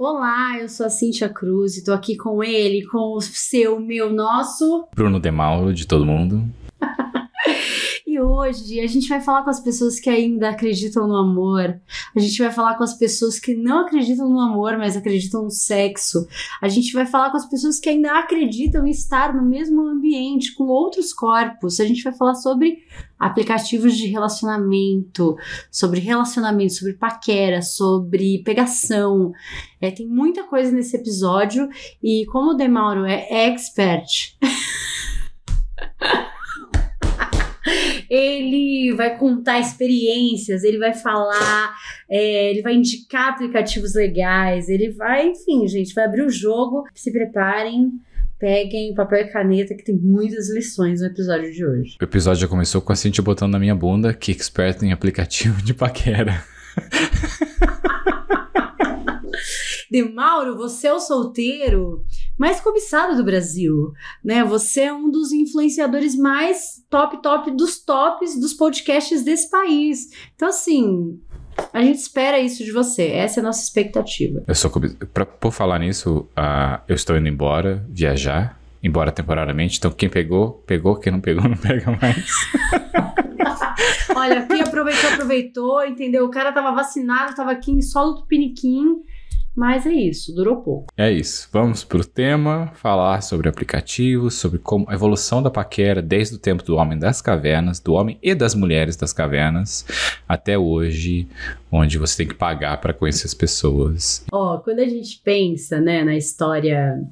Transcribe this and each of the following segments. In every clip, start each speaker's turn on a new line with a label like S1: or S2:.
S1: Olá, eu sou a Cintia Cruz e tô aqui com ele, com o seu, meu, nosso.
S2: Bruno Demauro, de todo mundo.
S1: Hoje a gente vai falar com as pessoas que ainda acreditam no amor. A gente vai falar com as pessoas que não acreditam no amor, mas acreditam no sexo. A gente vai falar com as pessoas que ainda acreditam em estar no mesmo ambiente com outros corpos. A gente vai falar sobre aplicativos de relacionamento, sobre relacionamento, sobre paquera, sobre pegação. É, tem muita coisa nesse episódio e como o Demauro é expert. ele vai contar experiências, ele vai falar, é, ele vai indicar aplicativos legais, ele vai, enfim, gente, vai abrir o jogo. Se preparem, peguem papel e caneta que tem muitas lições no episódio de hoje.
S2: O episódio já começou com a Cintia botando na minha bunda que expert em aplicativo de paquera.
S1: De Mauro, você é o solteiro mais cobiçado do Brasil, né? Você é um dos influenciadores mais top, top dos tops dos podcasts desse país. Então, assim, a gente espera isso de você. Essa é a nossa expectativa.
S2: Eu sou pra, por falar nisso, uh, eu estou indo embora, viajar, embora temporariamente. Então, quem pegou, pegou. Quem não pegou, não pega mais.
S1: Olha, quem aproveitou, aproveitou, entendeu? O cara tava vacinado, tava aqui em solo do Piniquim. Mas é isso, durou pouco.
S2: É isso. Vamos pro tema, falar sobre aplicativos, sobre como a evolução da paquera desde o tempo do homem das cavernas, do homem e das mulheres das cavernas, até hoje, onde você tem que pagar para conhecer as pessoas.
S1: Ó, oh, quando a gente pensa, né, na história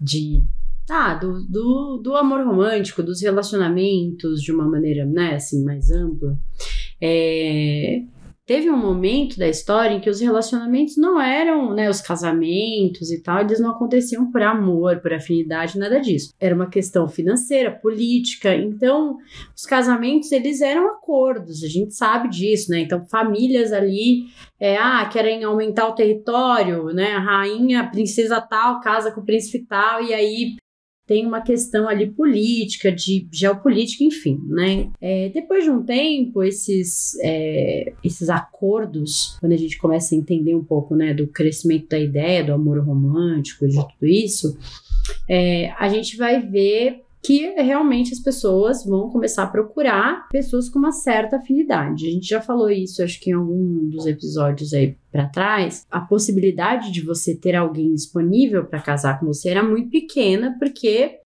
S1: de ah, do, do, do amor romântico, dos relacionamentos de uma maneira, né, assim, mais ampla, é, teve um momento da história em que os relacionamentos não eram, né, os casamentos e tal, eles não aconteciam por amor, por afinidade, nada disso. Era uma questão financeira, política. Então, os casamentos eles eram acordos, a gente sabe disso, né? Então, famílias ali, é, ah, querem aumentar o território, né? A rainha, a princesa tal casa com o príncipe tal e aí tem uma questão ali política, de geopolítica, enfim, né? É, depois de um tempo, esses, é, esses acordos, quando a gente começa a entender um pouco, né, do crescimento da ideia do amor romântico, de tudo isso, é, a gente vai ver que realmente as pessoas vão começar a procurar pessoas com uma certa afinidade. A gente já falou isso, acho que em algum dos episódios aí para trás. A possibilidade de você ter alguém disponível para casar com você era muito pequena, porque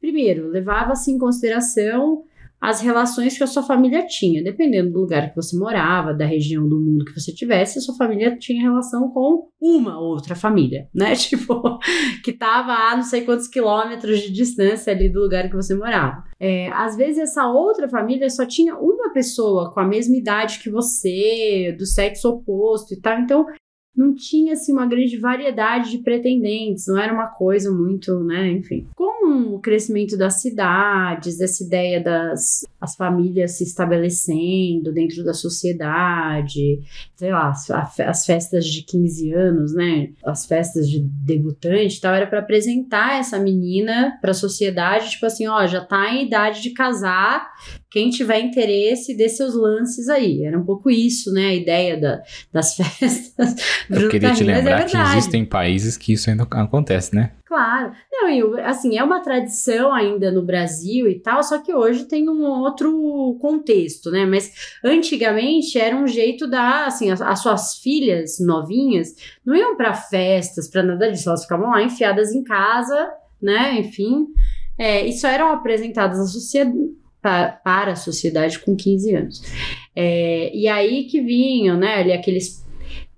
S1: primeiro, levava-se em consideração as relações que a sua família tinha. Dependendo do lugar que você morava, da região do mundo que você tivesse, a sua família tinha relação com uma outra família, né? Tipo, que tava a não sei quantos quilômetros de distância ali do lugar que você morava. É, às vezes essa outra família só tinha uma pessoa com a mesma idade que você, do sexo oposto e tal. Então, não tinha assim uma grande variedade de pretendentes, não era uma coisa muito, né, enfim. Com o crescimento das cidades, essa ideia das as famílias se estabelecendo dentro da sociedade, sei lá, as, as festas de 15 anos, né, as festas de debutante, tal, era para apresentar essa menina para a sociedade, tipo assim, ó, já tá em idade de casar, quem tiver interesse, dê seus lances aí. Era um pouco isso, né? A ideia da, das festas.
S2: Eu queria te é lembrar é que existem países que isso ainda acontece, né?
S1: Claro. Não, e assim, é uma tradição ainda no Brasil e tal, só que hoje tem um outro contexto, né? Mas antigamente era um jeito da, assim, as, as suas filhas novinhas não iam para festas, para nada disso, elas ficavam lá enfiadas em casa, né? Enfim, é, e só eram apresentadas à sociedade para, a sociedade com 15 anos. É, e aí que vinham, né, ali aqueles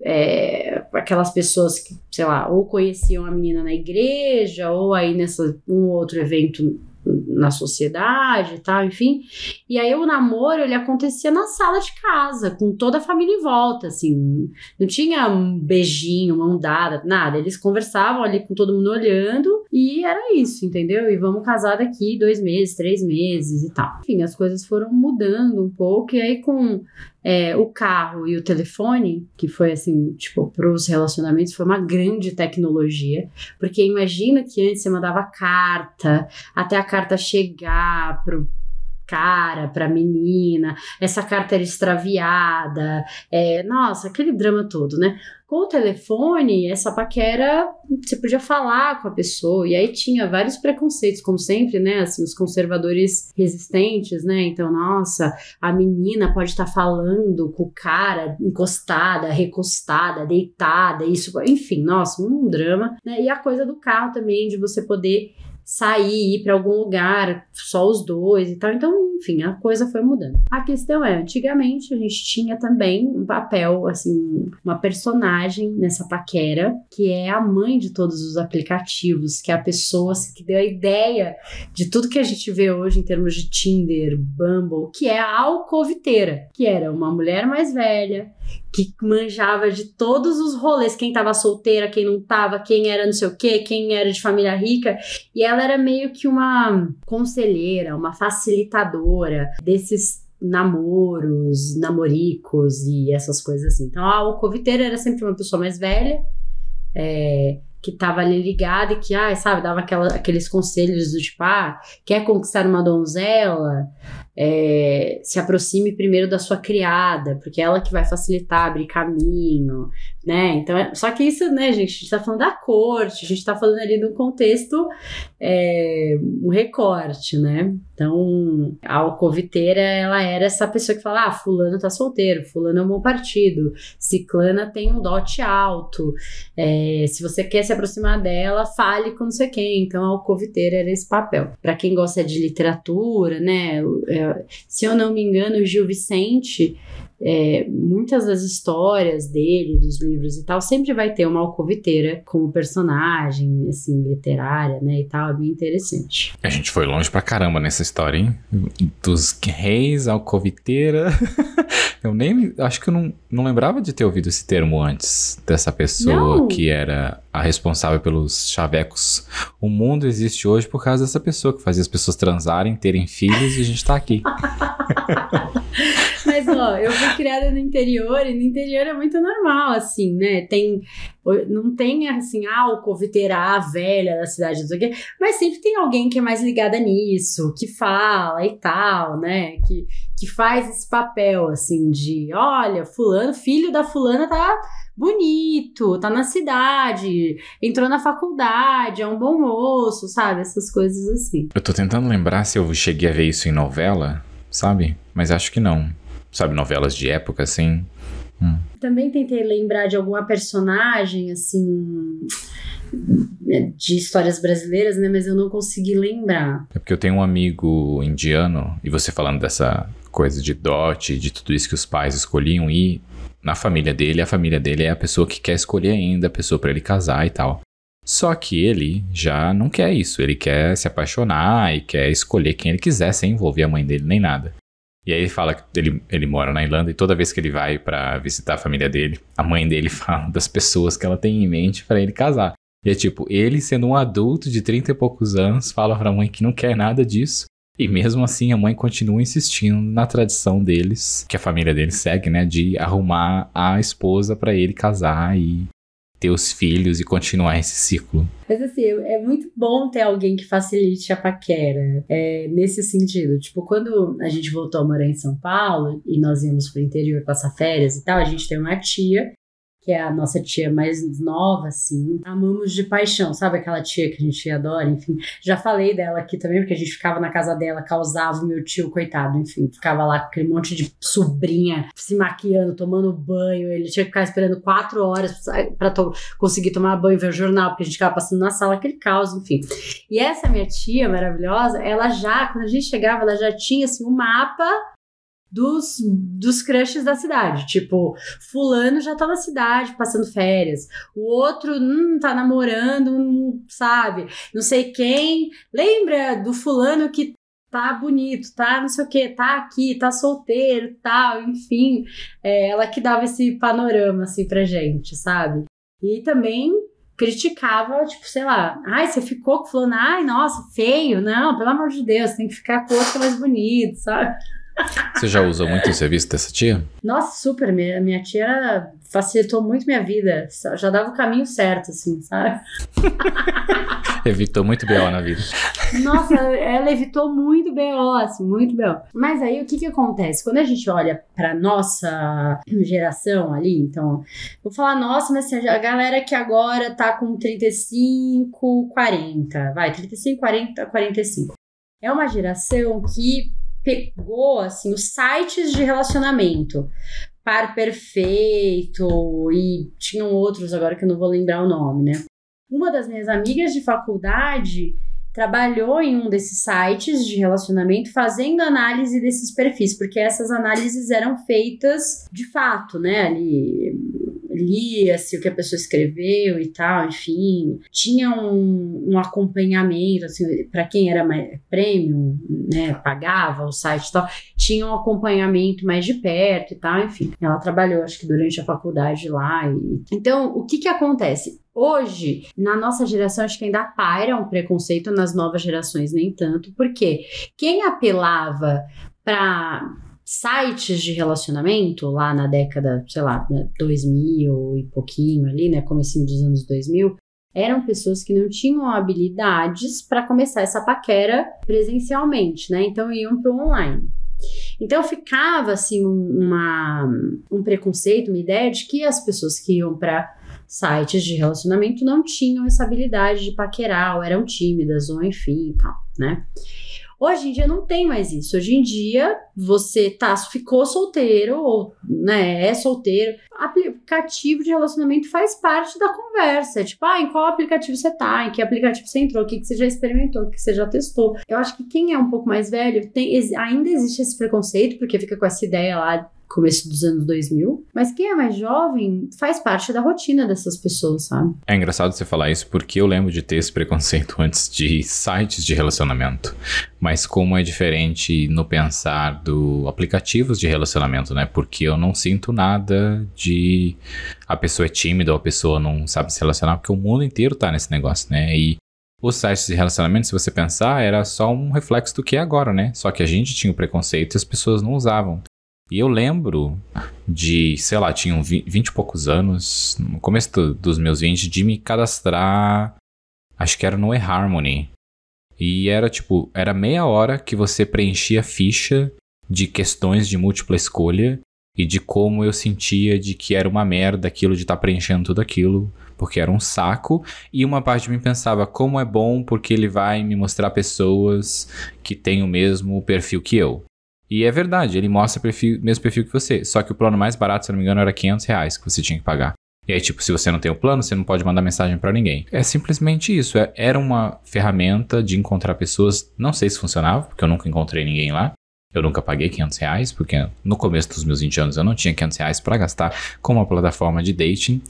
S1: é, aquelas pessoas que, sei lá, ou conheciam a menina na igreja, ou aí nessa um outro evento na sociedade e tal, enfim. E aí o namoro, ele acontecia na sala de casa, com toda a família em volta, assim. Não tinha um beijinho, mão dada, nada. Eles conversavam ali com todo mundo olhando e era isso, entendeu? E vamos casar daqui dois meses, três meses e tal. Enfim, as coisas foram mudando um pouco e aí com é, o carro e o telefone, que foi assim, tipo, para os relacionamentos, foi uma grande tecnologia. Porque imagina que antes você mandava carta, até a carta chegar pro cara, pra menina, essa carta era extraviada, é, nossa, aquele drama todo, né? Com o telefone, essa paquera, você podia falar com a pessoa, e aí tinha vários preconceitos, como sempre, né? Assim, os conservadores resistentes, né? Então, nossa, a menina pode estar tá falando com o cara encostada, recostada, deitada, isso, enfim, nossa, um drama, né? E a coisa do carro também, de você poder sair, ir para algum lugar, só os dois e tal. Então, enfim, a coisa foi mudando. A questão é, antigamente a gente tinha também um papel, assim, uma personagem nessa paquera, que é a mãe de todos os aplicativos, que é a pessoa assim, que deu a ideia de tudo que a gente vê hoje em termos de Tinder, Bumble, que é a alcoviteira, que era uma mulher mais velha, que manjava de todos os rolês, quem tava solteira, quem não tava, quem era não sei o quê, quem era de família rica, e ela era meio que uma conselheira, uma facilitadora desses namoros, namoricos e essas coisas assim. Então a alcoviteira era sempre uma pessoa mais velha, é, que tava ali ligada e que, ah, sabe, dava aquela, aqueles conselhos do tipo, ah, quer conquistar uma donzela? é, se aproxime primeiro da sua criada, porque é ela que vai facilitar, abrir caminho, né? Então, é, só que isso, né, gente, a gente tá falando da corte, a gente tá falando ali de um contexto, é, um recorte, né? Então, a alcoviteira, ela era essa pessoa que fala, ah, fulano tá solteiro, fulano é um bom partido, ciclana tem um dote alto, é, se você quer se aproximar dela, fale com não sei quem. Então, a alcoviteira era esse papel. Para quem gosta de literatura, né, é, se eu não me engano, Gil Vicente, é, muitas das histórias dele, dos livros e tal, sempre vai ter uma alcoviteira como personagem, assim, literária, né, e tal, é bem interessante.
S2: A gente foi longe pra caramba nessa história, hein? Dos reis, alcoviteira... eu nem, acho que eu não, não lembrava de ter ouvido esse termo antes, dessa pessoa não. que era a responsável pelos chavecos. O mundo existe hoje por causa dessa pessoa que fazia as pessoas transarem, terem filhos e a gente tá aqui.
S1: Mas, ó, eu criada no interior e no interior é muito normal, assim, né? Tem. Não tem, assim, ah, o coviteira, a velha da cidade, não sei o quê, mas sempre tem alguém que é mais ligada nisso, que fala e tal, né? Que, que faz esse papel, assim, de: olha, Fulano, filho da Fulana tá bonito, tá na cidade, entrou na faculdade, é um bom moço, sabe? Essas coisas assim.
S2: Eu tô tentando lembrar se eu cheguei a ver isso em novela, sabe? Mas acho que não sabe, novelas de época, assim.
S1: Hum. Também tentei lembrar de alguma personagem, assim, de histórias brasileiras, né? Mas eu não consegui lembrar.
S2: É porque eu tenho um amigo indiano, e você falando dessa coisa de dote, de tudo isso que os pais escolhiam, e na família dele, a família dele é a pessoa que quer escolher ainda a pessoa para ele casar e tal. Só que ele já não quer isso, ele quer se apaixonar e quer escolher quem ele quiser sem envolver a mãe dele nem nada. E aí ele fala que ele, ele mora na Irlanda e toda vez que ele vai para visitar a família dele, a mãe dele fala das pessoas que ela tem em mente para ele casar. E é tipo, ele sendo um adulto de 30 e poucos anos, fala pra mãe que não quer nada disso. E mesmo assim a mãe continua insistindo na tradição deles, que a família dele segue, né, de arrumar a esposa para ele casar e ter os filhos e continuar esse ciclo.
S1: Mas assim, é muito bom ter alguém que facilite a paquera, é, nesse sentido. Tipo, quando a gente voltou a morar em São Paulo e nós íamos pro interior passar férias e tal, a gente tem uma tia que é a nossa tia mais nova, assim. Amamos de paixão, sabe aquela tia que a gente adora, enfim. Já falei dela aqui também, porque a gente ficava na casa dela, causava o meu tio, coitado, enfim. Ficava lá com aquele monte de sobrinha se maquiando, tomando banho. Ele tinha que ficar esperando quatro horas para to conseguir tomar banho e ver o jornal, porque a gente ficava passando na sala aquele caos, enfim. E essa minha tia maravilhosa, ela já, quando a gente chegava, ela já tinha, assim, um mapa dos, dos crushes da cidade. Tipo, fulano já tá na cidade passando férias. O outro hum, tá namorando, hum, sabe? Não sei quem. Lembra do fulano que tá bonito, tá não sei o que, tá aqui, tá solteiro, tal, enfim. É ela que dava esse panorama, assim, pra gente, sabe? E também criticava, tipo, sei lá, ai, você ficou com fulano, ai, nossa, feio, não, pelo amor de Deus, tem que ficar com outro mais bonito, sabe?
S2: Você já usou muito o serviço dessa tia?
S1: Nossa, super. Minha, minha tia facilitou muito minha vida. Já dava o caminho certo, assim, sabe?
S2: Evitou muito B.O. na vida.
S1: Nossa, ela evitou muito B.O., assim, muito B.O. Mas aí o que que acontece? Quando a gente olha pra nossa geração ali, então, vou falar nossa, mas assim, a galera que agora tá com 35, 40, vai, 35, 40, 45. É uma geração que pegou assim os sites de relacionamento par perfeito e tinham outros agora que eu não vou lembrar o nome, né? Uma das minhas amigas de faculdade trabalhou em um desses sites de relacionamento fazendo análise desses perfis, porque essas análises eram feitas de fato, né? Ali lia-se o que a pessoa escreveu e tal, enfim, tinha um, um acompanhamento, assim, para quem era mais premium, né, pagava o site e tal, tinha um acompanhamento mais de perto e tal, enfim. Ela trabalhou, acho que durante a faculdade lá. E... Então, o que que acontece? Hoje, na nossa geração, acho que ainda paira um preconceito, nas novas gerações nem tanto, porque quem apelava para sites de relacionamento lá na década, sei lá, 2000 e pouquinho ali, né, comecinho dos anos 2000, eram pessoas que não tinham habilidades para começar essa paquera presencialmente, né? Então iam para o online. Então ficava assim uma, um preconceito, uma ideia de que as pessoas que iam para sites de relacionamento não tinham essa habilidade de paquerar, ou eram tímidas, ou enfim, tal, né? Hoje em dia não tem mais isso. Hoje em dia você tá, ficou solteiro ou né, é solteiro. Aplicativo de relacionamento faz parte da conversa. Tipo, ah, em qual aplicativo você tá? Em que aplicativo você entrou? O que, que você já experimentou? O que você já testou? Eu acho que quem é um pouco mais velho tem, ainda existe esse preconceito, porque fica com essa ideia lá começo dos anos 2000. Mas quem é mais jovem faz parte da rotina dessas pessoas, sabe?
S2: É engraçado você falar isso porque eu lembro de ter esse preconceito antes de sites de relacionamento. Mas como é diferente no pensar do aplicativos de relacionamento, né? Porque eu não sinto nada de a pessoa é tímida ou a pessoa não sabe se relacionar, porque o mundo inteiro tá nesse negócio, né? E os sites de relacionamento, se você pensar, era só um reflexo do que é agora, né? Só que a gente tinha o preconceito e as pessoas não usavam. E eu lembro de, sei lá, tinham 20 e poucos anos, no começo do, dos meus 20, de me cadastrar, acho que era no eHarmony. E era tipo, era meia hora que você preenchia ficha de questões de múltipla escolha e de como eu sentia de que era uma merda aquilo de estar tá preenchendo tudo aquilo, porque era um saco, e uma parte de mim pensava como é bom porque ele vai me mostrar pessoas que têm o mesmo perfil que eu. E é verdade, ele mostra o perfil, mesmo perfil que você. Só que o plano mais barato, se não me engano, era 500 reais que você tinha que pagar. E aí, tipo, se você não tem o plano, você não pode mandar mensagem para ninguém. É simplesmente isso. É, era uma ferramenta de encontrar pessoas. Não sei se funcionava, porque eu nunca encontrei ninguém lá. Eu nunca paguei 500 reais, porque no começo dos meus 20 anos eu não tinha 500 reais para gastar com uma plataforma de dating.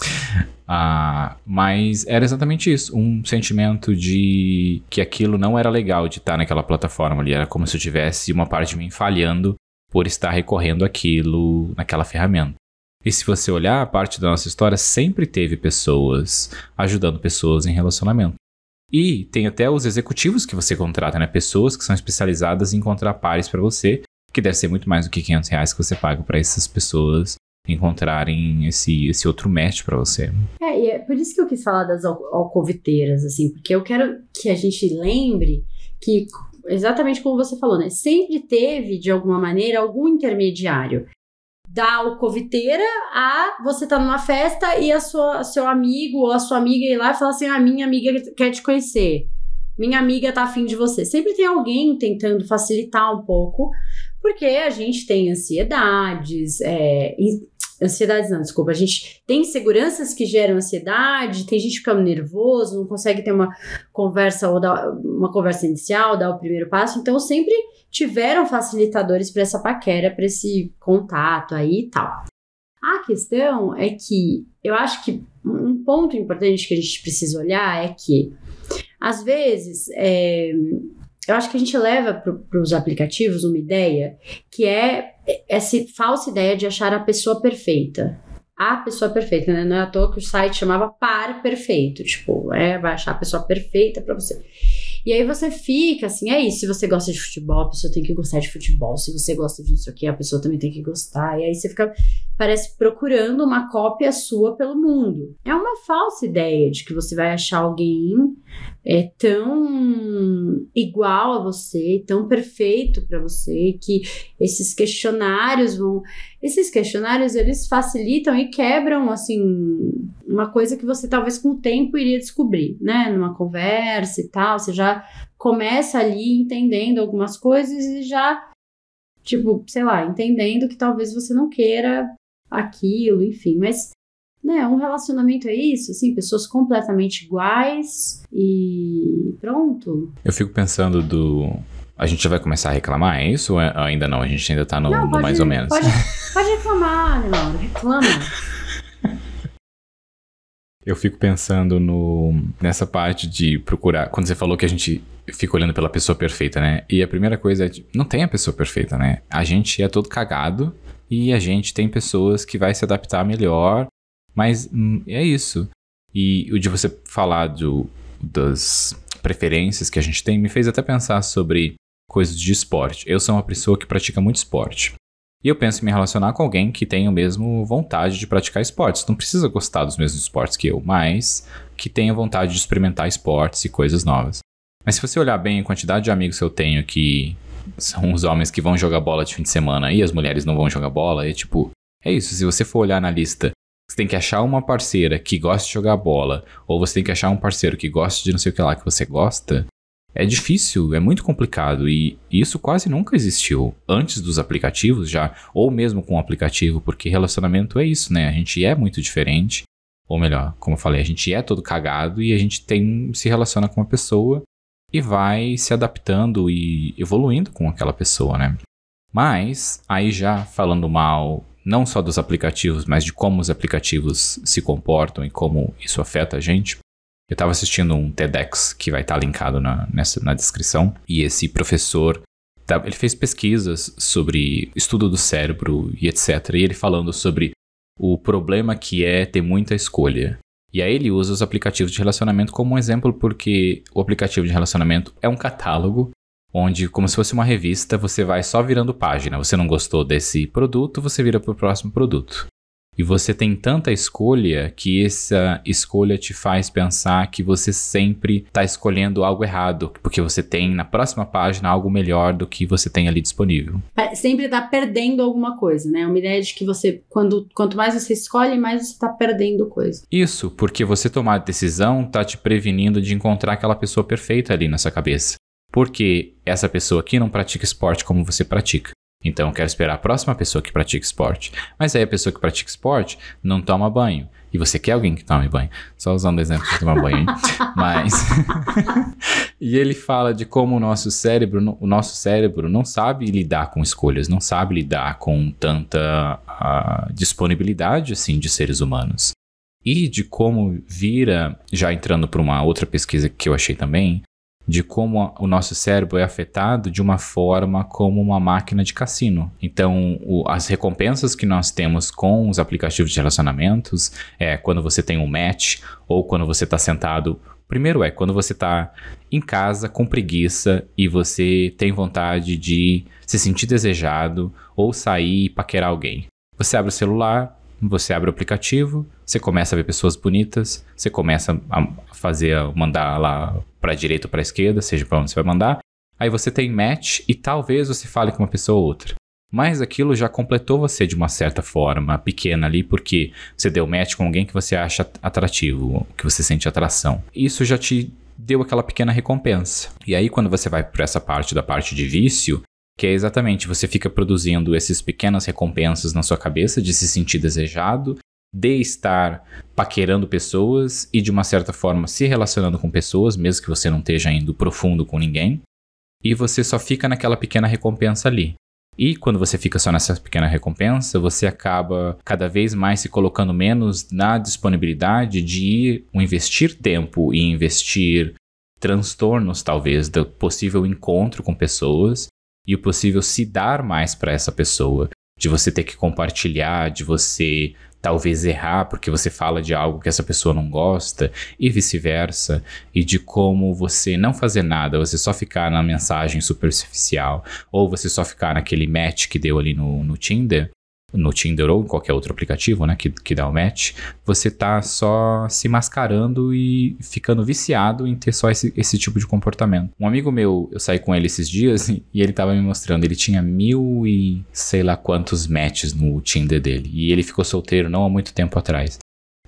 S2: Ah, mas era exatamente isso, um sentimento de que aquilo não era legal de estar naquela plataforma ali. Era como se eu tivesse uma parte de mim falhando por estar recorrendo aquilo naquela ferramenta. E se você olhar, a parte da nossa história sempre teve pessoas ajudando pessoas em relacionamento. E tem até os executivos que você contrata, né? Pessoas que são especializadas em encontrar pares para você, que deve ser muito mais do que 500 reais que você paga para essas pessoas encontrarem esse, esse outro match para você.
S1: É, e é por isso que eu quis falar das al alcoviteiras, assim, porque eu quero que a gente lembre que, exatamente como você falou, né? Sempre teve, de alguma maneira, algum intermediário da alcoviteira a você tá numa festa e a sua seu amigo ou a sua amiga ir lá e falar assim: "A ah, minha amiga quer te conhecer. Minha amiga tá afim de você". Sempre tem alguém tentando facilitar um pouco, porque a gente tem ansiedades, é, ansiedades não, desculpa, a gente tem inseguranças que geram ansiedade, tem gente ficando nervoso, não consegue ter uma conversa ou dar uma conversa inicial, dar o primeiro passo, então sempre tiveram facilitadores para essa paquera, para esse contato aí e tal. A questão é que eu acho que um ponto importante que a gente precisa olhar é que, às vezes, é, eu acho que a gente leva para os aplicativos uma ideia que é essa falsa ideia de achar a pessoa perfeita. A pessoa perfeita, né? Não é à toa que o site chamava par perfeito. Tipo, é, vai achar a pessoa perfeita para você. E aí você fica assim, é isso, se você gosta de futebol, a pessoa tem que gostar de futebol. Se você gosta disso aqui, a pessoa também tem que gostar. E aí você fica, parece, procurando uma cópia sua pelo mundo. É uma falsa ideia de que você vai achar alguém é, tão igual a você, tão perfeito para você, que esses questionários vão. Esses questionários eles facilitam e quebram assim uma coisa que você talvez com o tempo iria descobrir, né? Numa conversa e tal, você já começa ali entendendo algumas coisas e já tipo, sei lá, entendendo que talvez você não queira aquilo, enfim, mas né, um relacionamento é isso, assim, pessoas completamente iguais e pronto.
S2: Eu fico pensando do a gente já vai começar a reclamar, é isso? Ou é, ainda não? A gente ainda tá no,
S1: não,
S2: no mais ou menos.
S1: Pode, pode reclamar, Leonardo, reclama.
S2: Eu fico pensando no, nessa parte de procurar. Quando você falou que a gente fica olhando pela pessoa perfeita, né? E a primeira coisa é: não tem a pessoa perfeita, né? A gente é todo cagado e a gente tem pessoas que vai se adaptar melhor, mas hum, é isso. E o de você falar do, das preferências que a gente tem me fez até pensar sobre coisas de esporte. Eu sou uma pessoa que pratica muito esporte. E eu penso em me relacionar com alguém que tenha mesmo vontade de praticar esportes. Não precisa gostar dos mesmos esportes que eu, mas que tenha vontade de experimentar esportes e coisas novas. Mas se você olhar bem a quantidade de amigos que eu tenho que são os homens que vão jogar bola de fim de semana e as mulheres não vão jogar bola, é tipo, é isso. Se você for olhar na lista, você tem que achar uma parceira que gosta de jogar bola, ou você tem que achar um parceiro que gosta de não sei o que lá que você gosta, é difícil, é muito complicado e isso quase nunca existiu antes dos aplicativos já, ou mesmo com o aplicativo, porque relacionamento é isso, né? A gente é muito diferente, ou melhor, como eu falei, a gente é todo cagado e a gente tem se relaciona com uma pessoa e vai se adaptando e evoluindo com aquela pessoa, né? Mas aí já falando mal não só dos aplicativos, mas de como os aplicativos se comportam e como isso afeta a gente, eu estava assistindo um TEDx que vai estar tá linkado na, nessa, na descrição, e esse professor tá, ele fez pesquisas sobre estudo do cérebro e etc. E ele falando sobre o problema que é ter muita escolha. E aí ele usa os aplicativos de relacionamento como um exemplo, porque o aplicativo de relacionamento é um catálogo onde, como se fosse uma revista, você vai só virando página. Você não gostou desse produto, você vira para o próximo produto. E você tem tanta escolha que essa escolha te faz pensar que você sempre está escolhendo algo errado, porque você tem na próxima página algo melhor do que você tem ali disponível.
S1: Sempre está perdendo alguma coisa, né? Uma ideia de que você, quando, quanto mais você escolhe, mais você está perdendo coisa.
S2: Isso, porque você tomar decisão está te prevenindo de encontrar aquela pessoa perfeita ali na sua cabeça. Porque essa pessoa aqui não pratica esporte como você pratica. Então eu quero esperar a próxima pessoa que pratica esporte. Mas aí a pessoa que pratica esporte não toma banho. E você quer alguém que tome banho. Só usando o exemplo de tomar banho, hein? Mas. e ele fala de como o nosso cérebro, o nosso cérebro não sabe lidar com escolhas, não sabe lidar com tanta uh, disponibilidade assim de seres humanos. E de como vira, já entrando para uma outra pesquisa que eu achei também, de como o nosso cérebro é afetado de uma forma como uma máquina de cassino. Então, o, as recompensas que nós temos com os aplicativos de relacionamentos é quando você tem um match ou quando você está sentado. Primeiro é quando você está em casa com preguiça e você tem vontade de se sentir desejado ou sair e paquerar alguém. Você abre o celular, você abre o aplicativo, você começa a ver pessoas bonitas, você começa a fazer, mandar lá para direita ou para esquerda, seja para onde você vai mandar. Aí você tem match e talvez você fale com uma pessoa ou outra. Mas aquilo já completou você de uma certa forma pequena ali, porque você deu match com alguém que você acha atrativo, que você sente atração. Isso já te deu aquela pequena recompensa. E aí, quando você vai para essa parte da parte de vício, que é exatamente você fica produzindo essas pequenas recompensas na sua cabeça de se sentir desejado, de estar paquerando pessoas e de uma certa forma se relacionando com pessoas, mesmo que você não esteja indo profundo com ninguém, e você só fica naquela pequena recompensa ali. E quando você fica só nessa pequena recompensa, você acaba cada vez mais se colocando menos na disponibilidade de ir, investir tempo e investir transtornos, talvez, do possível encontro com pessoas e o possível se dar mais para essa pessoa, de você ter que compartilhar, de você talvez errar porque você fala de algo que essa pessoa não gosta e vice-versa, e de como você não fazer nada, você só ficar na mensagem superficial ou você só ficar naquele match que deu ali no, no Tinder, no Tinder ou em qualquer outro aplicativo, né, que, que dá o match, você tá só se mascarando e ficando viciado em ter só esse, esse tipo de comportamento. Um amigo meu, eu saí com ele esses dias e ele tava me mostrando, ele tinha mil e sei lá quantos matches no Tinder dele, e ele ficou solteiro não há muito tempo atrás.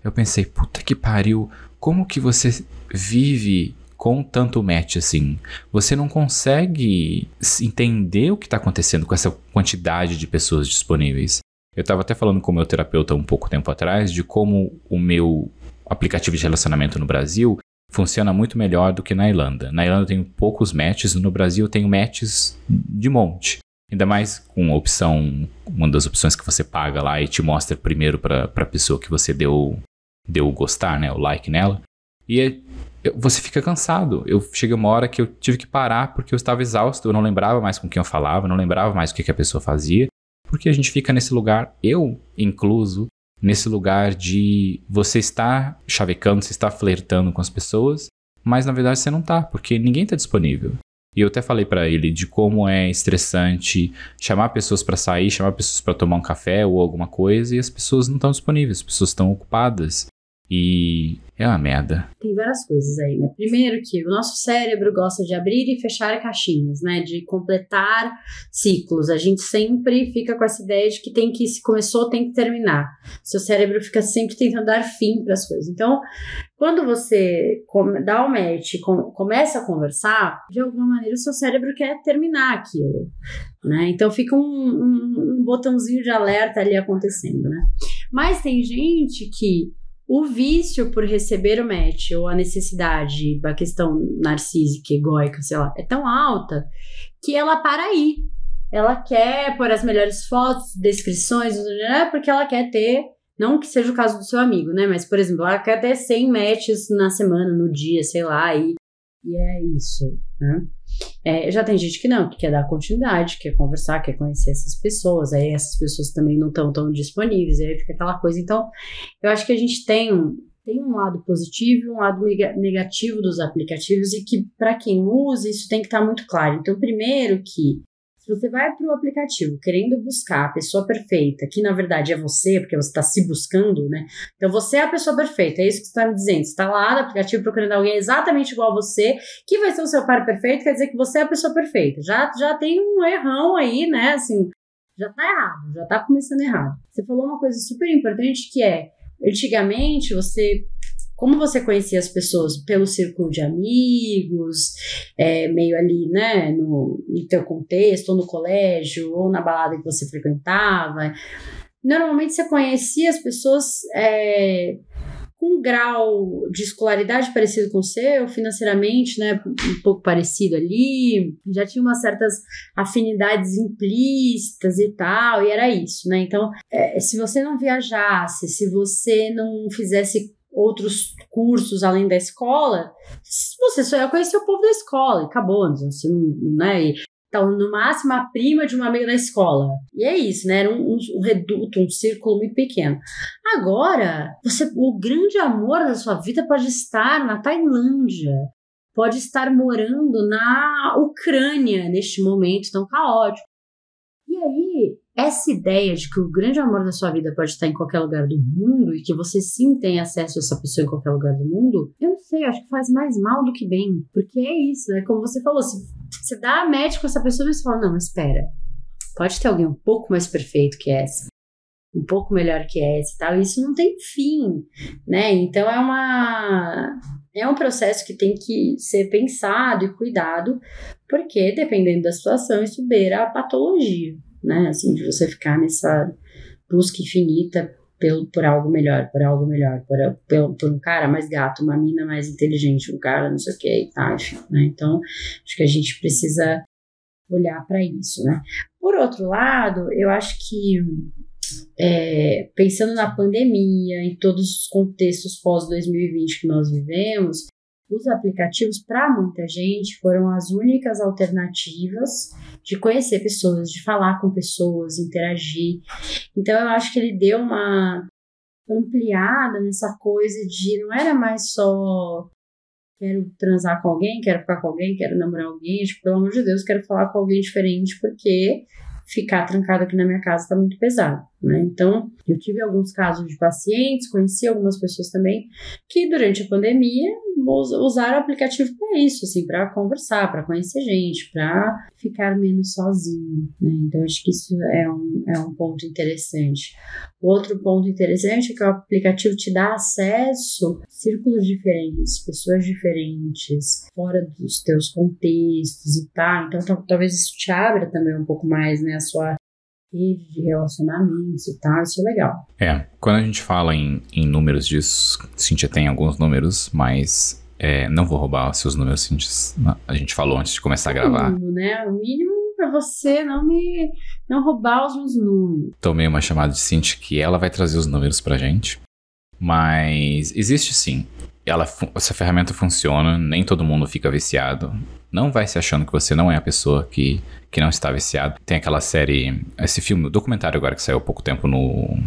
S2: Eu pensei, puta que pariu, como que você vive com tanto match assim. Você não consegue entender o que está acontecendo com essa quantidade de pessoas disponíveis. Eu estava até falando com o meu terapeuta um pouco tempo atrás de como o meu aplicativo de relacionamento no Brasil funciona muito melhor do que na Irlanda. Na Irlanda eu tenho poucos matches, no Brasil eu tenho matches de monte. Ainda mais com a opção, uma das opções que você paga lá e te mostra primeiro para a pessoa que você deu deu gostar, né, o like nela. E é, você fica cansado. Eu cheguei uma hora que eu tive que parar porque eu estava exausto, eu não lembrava mais com quem eu falava, não lembrava mais o que, que a pessoa fazia porque a gente fica nesse lugar, eu incluso, nesse lugar de você estar chavecando, você está flertando com as pessoas, mas na verdade você não tá, porque ninguém está disponível. E eu até falei para ele de como é estressante chamar pessoas para sair, chamar pessoas para tomar um café ou alguma coisa e as pessoas não estão disponíveis, as pessoas estão ocupadas. E é uma merda.
S1: Tem várias coisas aí, né? Primeiro que o nosso cérebro gosta de abrir e fechar caixinhas, né? De completar ciclos. A gente sempre fica com essa ideia de que tem que, se começou, tem que terminar. Seu cérebro fica sempre tentando dar fim para as coisas. Então, quando você dá o match, começa a conversar, de alguma maneira o seu cérebro quer terminar aquilo, né? Então fica um, um, um botãozinho de alerta ali acontecendo, né? Mas tem gente que o vício por receber o match ou a necessidade, a questão narcísica, egóica, sei lá, é tão alta que ela para aí. Ela quer pôr as melhores fotos, descrições, porque ela quer ter, não que seja o caso do seu amigo, né? Mas, por exemplo, ela quer ter 100 matches na semana, no dia, sei lá, e, e é isso, né? É, já tem gente que não, que quer dar continuidade, quer conversar, quer conhecer essas pessoas, aí essas pessoas também não estão tão disponíveis, aí fica aquela coisa. Então, eu acho que a gente tem um, tem um lado positivo e um lado negativo dos aplicativos e que para quem usa isso tem que estar tá muito claro. Então, primeiro que se você vai para o aplicativo querendo buscar a pessoa perfeita, que na verdade é você, porque você está se buscando, né? Então você é a pessoa perfeita, é isso que você está me dizendo. Você está lá no aplicativo procurando alguém exatamente igual a você, que vai ser o seu par perfeito, quer dizer que você é a pessoa perfeita. Já, já tem um errão aí, né? Assim, já tá errado, já tá começando errado. Você falou uma coisa super importante que é, antigamente você como você conhecia as pessoas pelo círculo de amigos, é, meio ali, né, no, no teu contexto, ou no colégio, ou na balada que você frequentava. Normalmente você conhecia as pessoas é, com um grau de escolaridade parecido com o seu, financeiramente, né, um pouco parecido ali, já tinha umas certas afinidades implícitas e tal, e era isso, né? Então, é, se você não viajasse, se você não fizesse outros cursos além da escola, você só ia conhecer o povo da escola e acabou, você não, né? Então, no máximo, a prima de uma amiga da escola. E é isso, né? Era um, um, um, reduto, um círculo muito pequeno. Agora, você, o grande amor da sua vida pode estar na Tailândia, pode estar morando na Ucrânia neste momento tão caótico. E aí, essa ideia de que o grande amor da sua vida pode estar em qualquer lugar do mundo e que você sim tem acesso a essa pessoa em qualquer lugar do mundo, eu não sei, acho que faz mais mal do que bem. Porque é isso, é como você falou, se você dá médico com essa pessoa, você fala, não, espera, pode ter alguém um pouco mais perfeito que essa, um pouco melhor que essa e tal, isso não tem fim, né? Então é uma é um processo que tem que ser pensado e cuidado, porque dependendo da situação, isso beira a patologia né? Assim, de você ficar nessa busca infinita pelo, por algo melhor, por algo melhor, por, por, por um cara mais gato, uma mina mais inteligente, um cara não sei o que e tá, enfim, né? Então, acho que a gente precisa olhar para isso, né? Por outro lado, eu acho que é, pensando na pandemia, em todos os contextos pós-2020 que nós vivemos, os aplicativos, para muita gente, foram as únicas alternativas de conhecer pessoas, de falar com pessoas, interagir. Então, eu acho que ele deu uma, ampliada nessa coisa de não era mais só quero transar com alguém, quero ficar com alguém, quero namorar alguém, tipo, pelo amor de Deus, quero falar com alguém diferente porque ficar trancado aqui na minha casa está muito pesado, né? Então, eu tive alguns casos de pacientes, conheci algumas pessoas também que durante a pandemia usaram o aplicativo para isso, assim, para conversar, para conhecer gente, para ficar menos sozinho, né? Então, acho que isso é um, é um ponto interessante. Outro ponto interessante é que o aplicativo te dá acesso a círculos diferentes, pessoas diferentes, fora dos teus contextos e tal. Então, talvez isso te abra também um pouco mais, né, a sua rede de relacionamentos e tal, isso é legal.
S2: É, quando a gente fala em, em números disso, Cintia tem alguns números, mas é, não vou roubar os seus números, Cintia. A gente falou antes de começar a gravar.
S1: O mínimo, né? O mínimo para você não me não roubar os meus números.
S2: Tomei uma chamada de Cintia que ela vai trazer os números pra gente. Mas existe sim. Ela, essa ferramenta funciona, nem todo mundo fica viciado. Não vai se achando que você não é a pessoa que, que não está viciado. Tem aquela série, esse filme, documentário agora que saiu há pouco tempo no,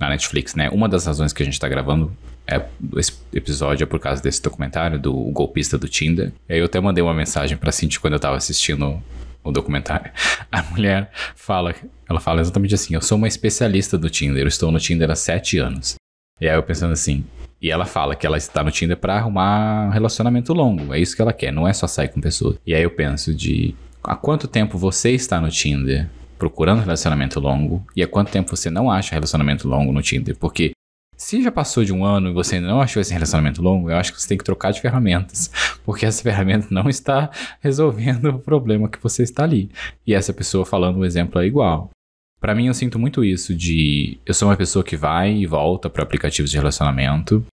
S2: na Netflix, né? Uma das razões que a gente está gravando é, esse episódio é por causa desse documentário do golpista do Tinder. Aí eu até mandei uma mensagem pra Cintia quando eu tava assistindo o documentário. A mulher fala, ela fala exatamente assim: Eu sou uma especialista do Tinder, eu estou no Tinder há sete anos. E aí eu pensando assim, e ela fala que ela está no Tinder para arrumar um relacionamento longo. É isso que ela quer, não é só sair com pessoas. E aí eu penso de há quanto tempo você está no Tinder procurando relacionamento longo e há quanto tempo você não acha relacionamento longo no Tinder? Porque se já passou de um ano e você ainda não achou esse relacionamento longo, eu acho que você tem que trocar de ferramentas, porque essa ferramenta não está resolvendo o problema que você está ali. E essa pessoa falando o exemplo é igual. Para mim, eu sinto muito isso de eu sou uma pessoa que vai e volta para aplicativos de relacionamento.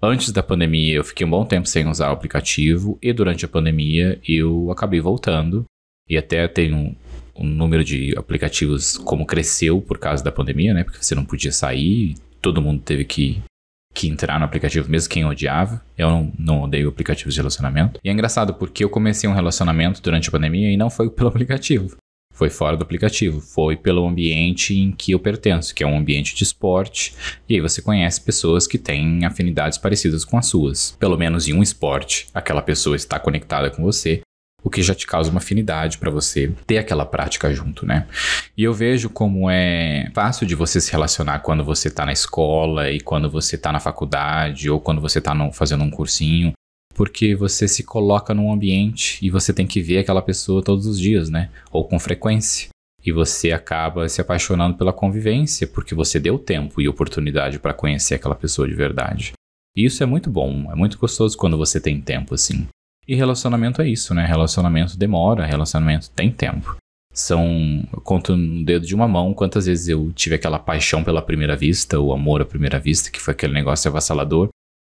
S2: Antes da pandemia, eu fiquei um bom tempo sem usar o aplicativo e durante a pandemia eu acabei voltando e até tenho um número de aplicativos como cresceu por causa da pandemia, né? Porque você não podia sair, todo mundo teve que, que entrar no aplicativo, mesmo quem odiava. Eu não, não odeio aplicativos de relacionamento. E é engraçado porque eu comecei um relacionamento durante a pandemia e não foi pelo aplicativo. Foi fora do aplicativo, foi pelo ambiente em que eu pertenço, que é um ambiente de esporte, e aí você conhece pessoas que têm afinidades parecidas com as suas. Pelo menos em um esporte, aquela pessoa está conectada com você, o que já te causa uma afinidade para você ter aquela prática junto, né? E eu vejo como é fácil de você se relacionar quando você tá na escola e quando você tá na faculdade ou quando você tá no, fazendo um cursinho, porque você se coloca num ambiente e você tem que ver aquela pessoa todos os dias, né? Ou com frequência. E você acaba se apaixonando pela convivência, porque você deu tempo e oportunidade para conhecer aquela pessoa de verdade. E isso é muito bom, é muito gostoso quando você tem tempo assim. E relacionamento é isso, né? Relacionamento demora, relacionamento tem tempo. São, eu conto no dedo de uma mão quantas vezes eu tive aquela paixão pela primeira vista, o amor à primeira vista, que foi aquele negócio avassalador,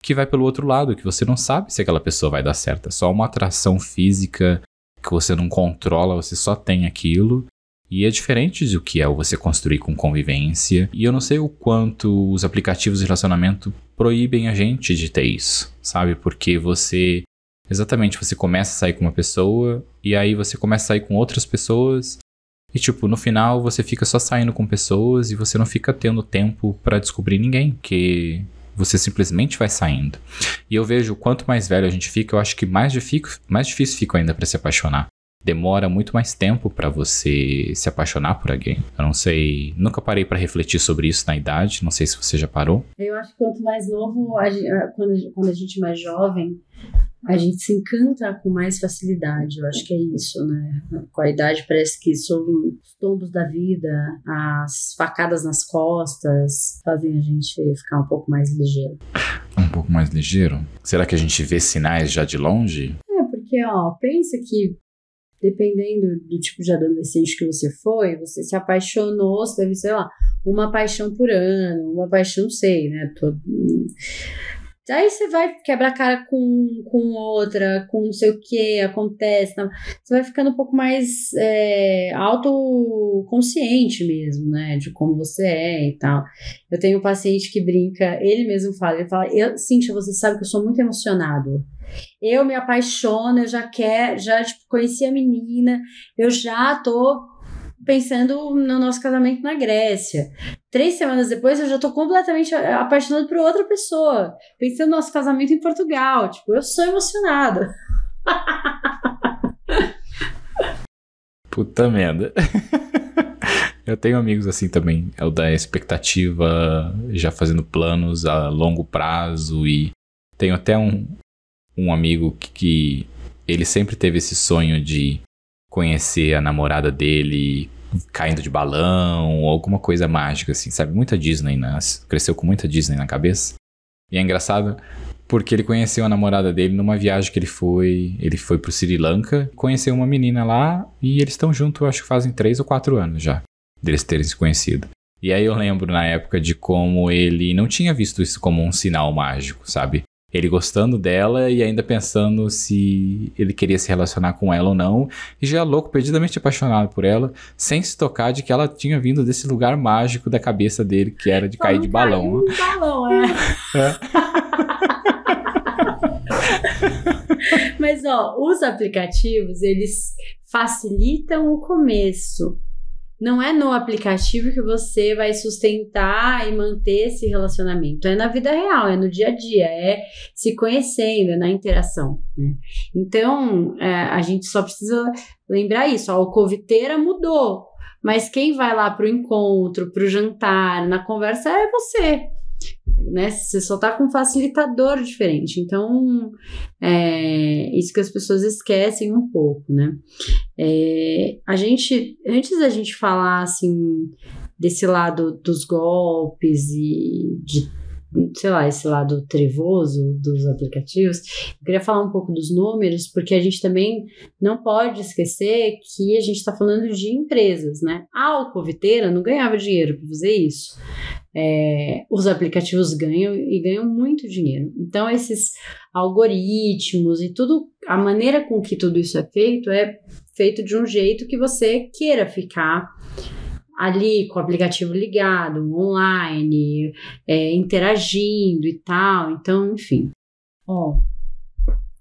S2: que vai pelo outro lado, que você não sabe se aquela pessoa vai dar certo. É só uma atração física que você não controla, você só tem aquilo. E é diferente do que é você construir com convivência. E eu não sei o quanto os aplicativos de relacionamento proíbem a gente de ter isso, sabe? Porque você Exatamente, você começa a sair com uma pessoa e aí você começa a sair com outras pessoas e tipo, no final você fica só saindo com pessoas e você não fica tendo tempo para descobrir ninguém, porque você simplesmente vai saindo. E eu vejo quanto mais velho a gente fica, eu acho que mais difícil, mais difícil fica ainda para se apaixonar. Demora muito mais tempo para você se apaixonar por alguém. Eu não sei, nunca parei para refletir sobre isso na idade, não sei se você já parou.
S1: Eu acho que quanto mais novo, a gente, quando a gente é mais jovem, a gente se encanta com mais facilidade. Eu acho que é isso, né? Com a idade parece que são os tombos da vida, as facadas nas costas, fazem a gente ficar um pouco mais ligeiro.
S2: Um pouco mais ligeiro? Será que a gente vê sinais já de longe?
S1: É, porque, ó, pensa que dependendo do tipo de adolescente que você foi, você se apaixonou, você deve, sei lá, uma paixão por ano, uma paixão, sei, né? Todo Aí você vai quebrar cara com, com outra, com não sei o que, acontece. Não. Você vai ficando um pouco mais é, autoconsciente mesmo, né? De como você é e tal. Eu tenho um paciente que brinca, ele mesmo fala, ele fala, eu, você sabe que eu sou muito emocionado. Eu me apaixono, eu já quero, já tipo, conheci a menina, eu já tô pensando no nosso casamento na Grécia. Três semanas depois eu já tô completamente apaixonado por outra pessoa, pensando no nosso casamento em Portugal. Tipo, eu sou emocionada.
S2: Puta merda. Eu tenho amigos assim também, é o da expectativa, já fazendo planos a longo prazo e tenho até um, um amigo que, que ele sempre teve esse sonho de conhecer a namorada dele caindo de balão ou alguma coisa mágica assim, sabe? Muita Disney, né? Cresceu com muita Disney na cabeça. E é engraçado porque ele conheceu a namorada dele numa viagem que ele foi. Ele foi pro Sri Lanka, conheceu uma menina lá e eles estão juntos, acho que fazem três ou quatro anos já, deles terem se conhecido. E aí eu lembro na época de como ele não tinha visto isso como um sinal mágico, sabe? Ele gostando dela e ainda pensando se ele queria se relacionar com ela ou não, e já louco, perdidamente apaixonado por ela, sem se tocar de que ela tinha vindo desse lugar mágico da cabeça dele, que era de cair de balão.
S1: De balão, é. é. Mas ó, os aplicativos, eles facilitam o começo não é no aplicativo que você vai sustentar e manter esse relacionamento. É na vida real, é no dia a dia, é se conhecendo, é na interação. Né? Então, é, a gente só precisa lembrar isso. A alcoviteira mudou, mas quem vai lá para o encontro, para o jantar, na conversa é você né? Você só tá com um facilitador diferente. Então, é isso que as pessoas esquecem um pouco, né? É, a gente, antes da gente falar, assim, desse lado dos golpes e de sei lá, esse lado trevoso dos aplicativos, eu queria falar um pouco dos números, porque a gente também não pode esquecer que a gente está falando de empresas, né? A Alcoviteira não ganhava dinheiro para fazer isso. É, os aplicativos ganham e ganham muito dinheiro. Então, esses algoritmos e tudo, a maneira com que tudo isso é feito é feito de um jeito que você queira ficar ali com o aplicativo ligado, online, é, interagindo e tal. Então, enfim. Ó,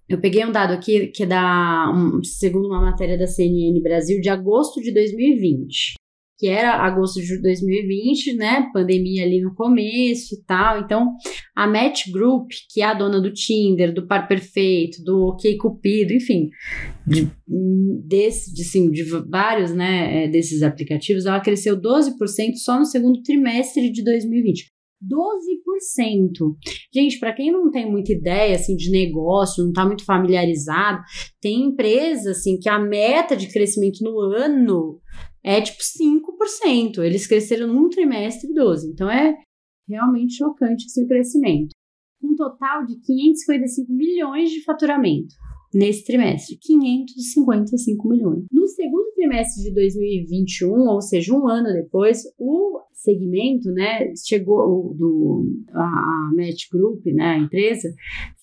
S1: eu peguei um dado aqui que é da, um, segundo uma matéria da CNN Brasil, de agosto de 2020 que era agosto de 2020, né? Pandemia ali no começo e tal. Então, a Match Group, que é a dona do Tinder, do Par Perfeito, do OK Cupido, enfim, de, desse, de, assim, de vários, né, é, desses aplicativos, ela cresceu 12% só no segundo trimestre de 2020. 12%. Gente, para quem não tem muita ideia assim de negócio, não está muito familiarizado, tem empresa assim que a meta de crescimento no ano é tipo 5%. Eles cresceram num trimestre 12. Então é realmente chocante esse crescimento. Um total de 555 milhões de faturamento nesse trimestre, 555 milhões. No segundo trimestre de 2021, ou seja, um ano depois, o segmento, né, chegou do a, Match Group, né, a empresa,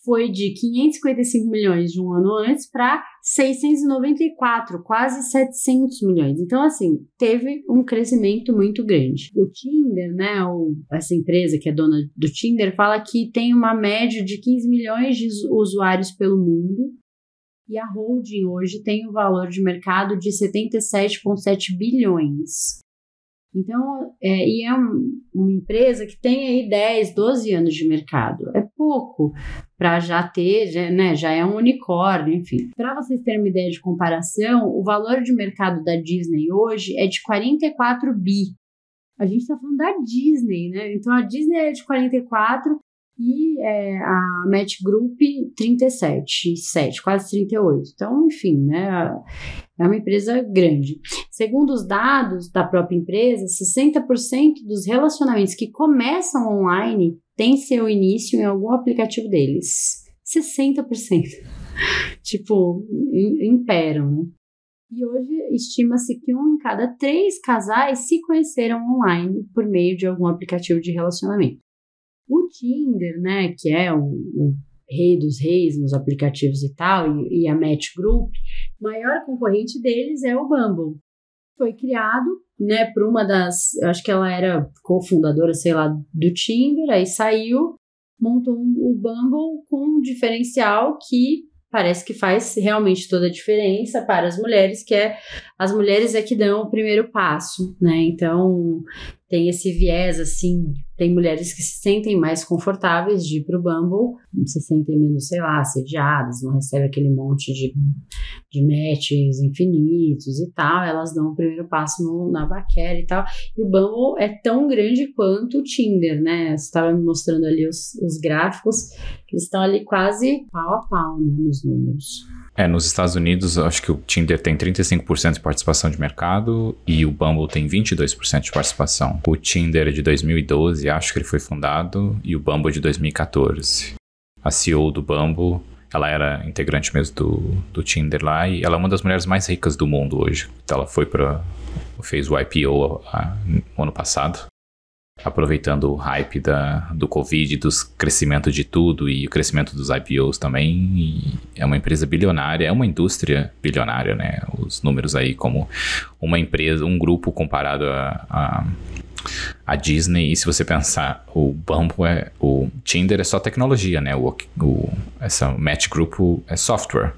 S1: foi de 555 milhões de um ano antes para 694, quase 700 milhões. Então, assim, teve um crescimento muito grande. O Tinder, né, o, essa empresa que é dona do Tinder, fala que tem uma média de 15 milhões de usuários pelo mundo e a holding hoje tem um valor de mercado de 77,7 bilhões. Então, é, e é um, uma empresa que tem aí 10, 12 anos de mercado. É pouco para já ter, já, né, já é um unicórnio, enfim. Para vocês terem uma ideia de comparação, o valor de mercado da Disney hoje é de 44 bi. A gente está falando da Disney, né? Então a Disney é de 44 e é, a Match Group 37, 7, quase 38. Então, enfim, né, é uma empresa grande. Segundo os dados da própria empresa, 60% dos relacionamentos que começam online têm seu início em algum aplicativo deles. 60%. tipo, imperam, né? E hoje estima-se que um em cada três casais se conheceram online por meio de algum aplicativo de relacionamento. O Tinder, né, que é o, o rei dos reis nos aplicativos e tal, e, e a Match Group, maior concorrente deles é o Bumble. Foi criado, né, por uma das, acho que ela era cofundadora, sei lá, do Tinder, aí saiu, montou o Bumble com um diferencial que parece que faz realmente toda a diferença para as mulheres, que é as mulheres é que dão o primeiro passo, né? Então tem esse viés assim, tem mulheres que se sentem mais confortáveis de ir pro Bumble, se sentem menos, sei lá, assediadas, não recebem aquele monte de, de matches infinitos e tal, elas dão o primeiro passo no, na Baquera e tal. E o Bumble é tão grande quanto o Tinder, né? Você estava me mostrando ali os, os gráficos, eles estão ali quase pau a pau, né, nos números.
S2: É, nos Estados Unidos, acho que o Tinder tem 35% de participação de mercado e o Bumble tem 22% de participação. O Tinder é de 2012, acho que ele foi fundado, e o Bumble é de 2014. A CEO do Bumble, ela era integrante mesmo do, do Tinder lá e ela é uma das mulheres mais ricas do mundo hoje. Então ela foi para fez o IPO a, no ano passado aproveitando o hype da, do Covid, dos crescimento de tudo e o crescimento dos IPOs também. É uma empresa bilionária, é uma indústria bilionária, né? Os números aí como uma empresa, um grupo comparado a, a, a Disney. E se você pensar, o Bumble é, o Tinder é só tecnologia, né? O, o essa Match Group é software.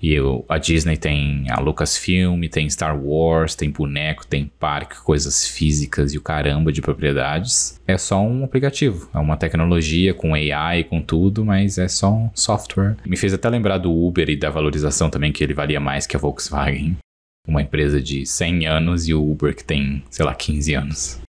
S2: E a Disney tem a Lucasfilm, tem Star Wars, tem boneco, tem parque, coisas físicas e o caramba de propriedades. É só um aplicativo, é uma tecnologia com AI, com tudo, mas é só um software. Me fez até lembrar do Uber e da valorização também, que ele valia mais que a Volkswagen. Uma empresa de 100 anos e o Uber que tem, sei lá, 15 anos.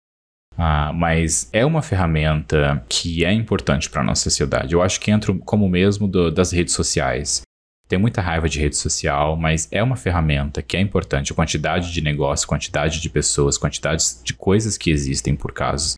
S2: Ah, mas é uma ferramenta que é importante para a nossa sociedade. Eu acho que entra como mesmo do, das redes sociais tenho muita raiva de rede social, mas é uma ferramenta que é importante. A quantidade de negócio, quantidade de pessoas, quantidade de coisas que existem por causa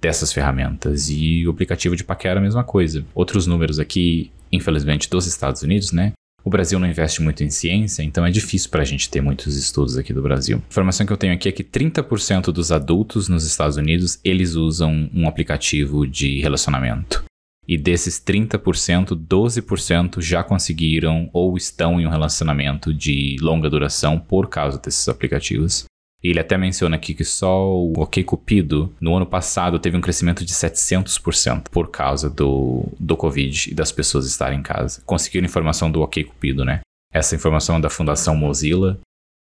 S2: dessas ferramentas. E o aplicativo de paquera é a mesma coisa. Outros números aqui, infelizmente, dos Estados Unidos, né? O Brasil não investe muito em ciência, então é difícil para a gente ter muitos estudos aqui do Brasil. A informação que eu tenho aqui é que 30% dos adultos nos Estados Unidos, eles usam um aplicativo de relacionamento. E desses 30%, 12% já conseguiram ou estão em um relacionamento de longa duração por causa desses aplicativos. Ele até menciona aqui que só o OkCupido no ano passado teve um crescimento de 700% por causa do, do Covid e das pessoas estarem em casa. Conseguiram informação do OkCupido, né? Essa informação é da Fundação Mozilla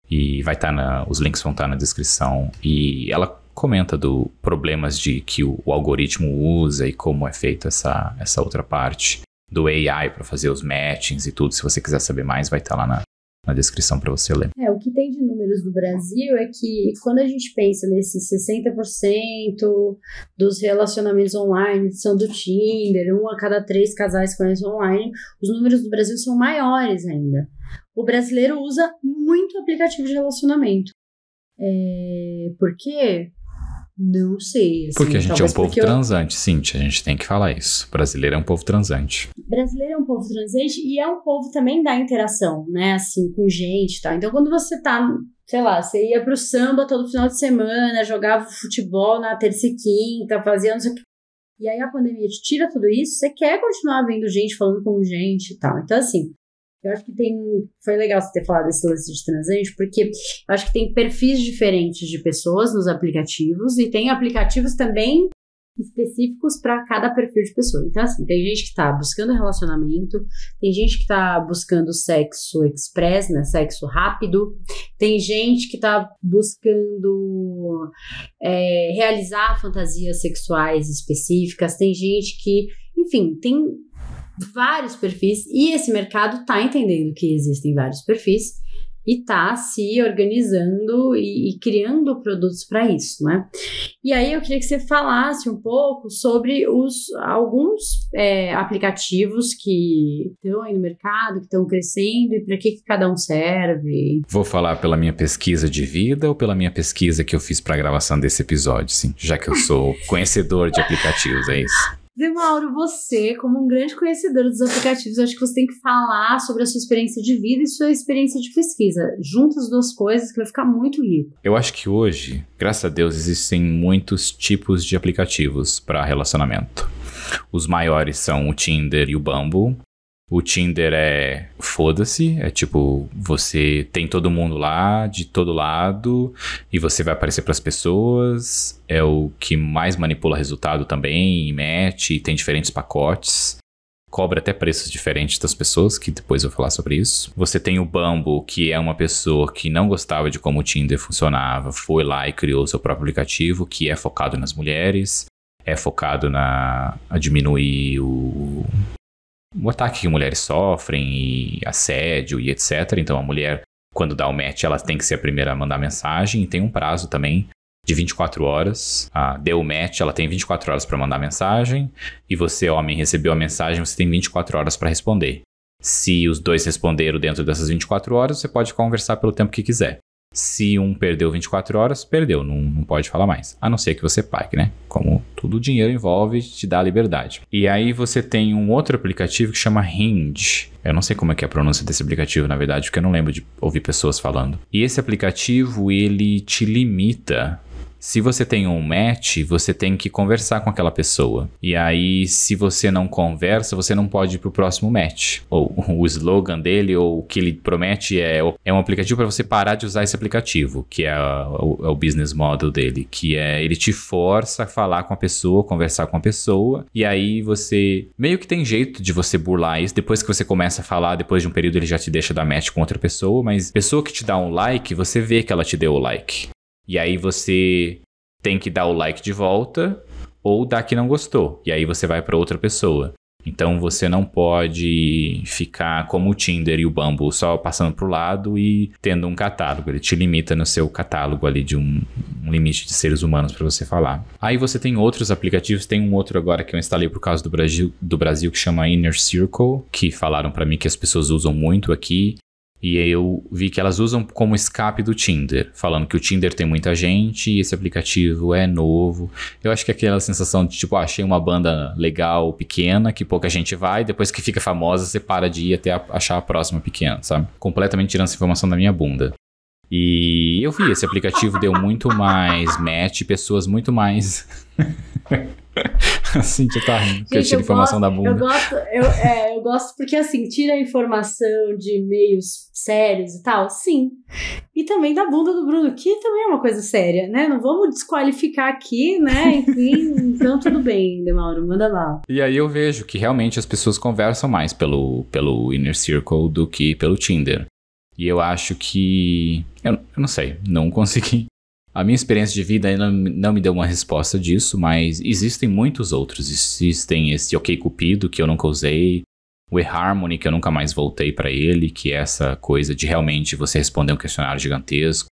S2: e vai estar tá na, os links vão estar tá na descrição. E ela comenta do problemas de que o, o algoritmo usa e como é feita essa, essa outra parte do AI para fazer os matchings e tudo. Se você quiser saber mais, vai estar tá lá na, na descrição para você ler.
S1: É, o que tem de números do Brasil é que quando a gente pensa nesses 60% dos relacionamentos online são do Tinder, um a cada três casais conhecem online, os números do Brasil são maiores ainda. O brasileiro usa muito aplicativo de relacionamento. É, por quê? Não sei.
S2: Assim, porque a gente é um povo transante, eu... Cintia, a gente tem que falar isso. Brasileiro é um povo transante.
S1: brasileiro é um povo transante e é um povo também da interação, né? Assim, com gente e tá? tal. Então, quando você tá, sei lá, você ia pro samba todo final de semana, jogava futebol na terça e quinta, fazia não sei o que. E aí a pandemia te tira tudo isso, você quer continuar vendo gente, falando com gente e tal. Então, assim, eu acho que tem. Foi legal você ter falado desse lance de transante, porque eu acho que tem perfis diferentes de pessoas nos aplicativos e tem aplicativos também específicos para cada perfil de pessoa. Então, assim, tem gente que está buscando relacionamento, tem gente que está buscando sexo express, né? Sexo rápido, tem gente que está buscando é, realizar fantasias sexuais específicas, tem gente que, enfim, tem vários perfis e esse mercado está entendendo que existem vários perfis e está se organizando e, e criando produtos para isso, né? E aí eu queria que você falasse um pouco sobre os alguns é, aplicativos que estão aí no mercado, que estão crescendo e para que, que cada um serve.
S2: Vou falar pela minha pesquisa de vida ou pela minha pesquisa que eu fiz para a gravação desse episódio, sim, já que eu sou conhecedor de aplicativos, é isso.
S1: Zé Mauro, você, como um grande conhecedor dos aplicativos, acho que você tem que falar sobre a sua experiência de vida e sua experiência de pesquisa. Junta as duas coisas que vai ficar muito rico.
S2: Eu acho que hoje, graças a Deus, existem muitos tipos de aplicativos para relacionamento. Os maiores são o Tinder e o Bumble. O Tinder é foda-se, é tipo, você tem todo mundo lá, de todo lado, e você vai aparecer para as pessoas. É o que mais manipula resultado também, e match, e tem diferentes pacotes. cobra até preços diferentes das pessoas, que depois eu vou falar sobre isso. Você tem o Bumble, que é uma pessoa que não gostava de como o Tinder funcionava, foi lá e criou seu próprio aplicativo, que é focado nas mulheres, é focado na a diminuir o, o ataque que mulheres sofrem e assédio e etc. Então a mulher, quando dá o match, ela tem que ser a primeira a mandar mensagem e tem um prazo também de 24 horas. Ah, deu o match, ela tem 24 horas para mandar mensagem. E você, homem, recebeu a mensagem, você tem 24 horas para responder. Se os dois responderam dentro dessas 24 horas, você pode conversar pelo tempo que quiser. Se um perdeu 24 horas, perdeu, não, não pode falar mais. A não ser que você pague, né? Como tudo dinheiro envolve, te dá liberdade. E aí você tem um outro aplicativo que chama Hinge. Eu não sei como é que é a pronúncia desse aplicativo, na verdade, porque eu não lembro de ouvir pessoas falando. E esse aplicativo, ele te limita se você tem um match, você tem que conversar com aquela pessoa. E aí, se você não conversa, você não pode ir pro próximo match. Ou o slogan dele, ou o que ele promete é, é um aplicativo para você parar de usar esse aplicativo, que é o, é o business model dele, que é ele te força a falar com a pessoa, conversar com a pessoa, e aí você meio que tem jeito de você burlar isso. Depois que você começa a falar, depois de um período ele já te deixa dar match com outra pessoa, mas pessoa que te dá um like, você vê que ela te deu o like. E aí você tem que dar o like de volta ou dar que não gostou. E aí você vai para outra pessoa. Então você não pode ficar como o Tinder e o Bumble só passando pro lado e tendo um catálogo. Ele te limita no seu catálogo ali de um, um limite de seres humanos para você falar. Aí você tem outros aplicativos, tem um outro agora que eu instalei por causa do Brasil, do Brasil que chama Inner Circle, que falaram para mim que as pessoas usam muito aqui. E eu vi que elas usam como escape do Tinder, falando que o Tinder tem muita gente e esse aplicativo é novo. Eu acho que é aquela sensação de tipo, ah, achei uma banda legal, pequena, que pouca gente vai, depois que fica famosa, você para de ir até achar a próxima pequena, sabe? Completamente tirando essa informação da minha bunda. E eu vi, esse aplicativo deu muito mais match, pessoas muito mais. assim, tu tá rindo, porque eu tiro informação
S1: gosto,
S2: da bunda.
S1: Eu gosto, eu, é, eu gosto porque assim, tira a informação de meios sérios e tal, sim. E também da bunda do Bruno, que também é uma coisa séria, né? Não vamos desqualificar aqui, né? Enfim, então tudo bem, Demauro, manda lá.
S2: E aí eu vejo que realmente as pessoas conversam mais pelo, pelo Inner Circle do que pelo Tinder. E eu acho que. Eu, eu não sei, não consegui a minha experiência de vida ainda não me deu uma resposta disso, mas existem muitos outros. Existem esse OK Cupido, que eu nunca usei, o eHarmony, que eu nunca mais voltei para ele, que é essa coisa de realmente você responder um questionário gigantesco.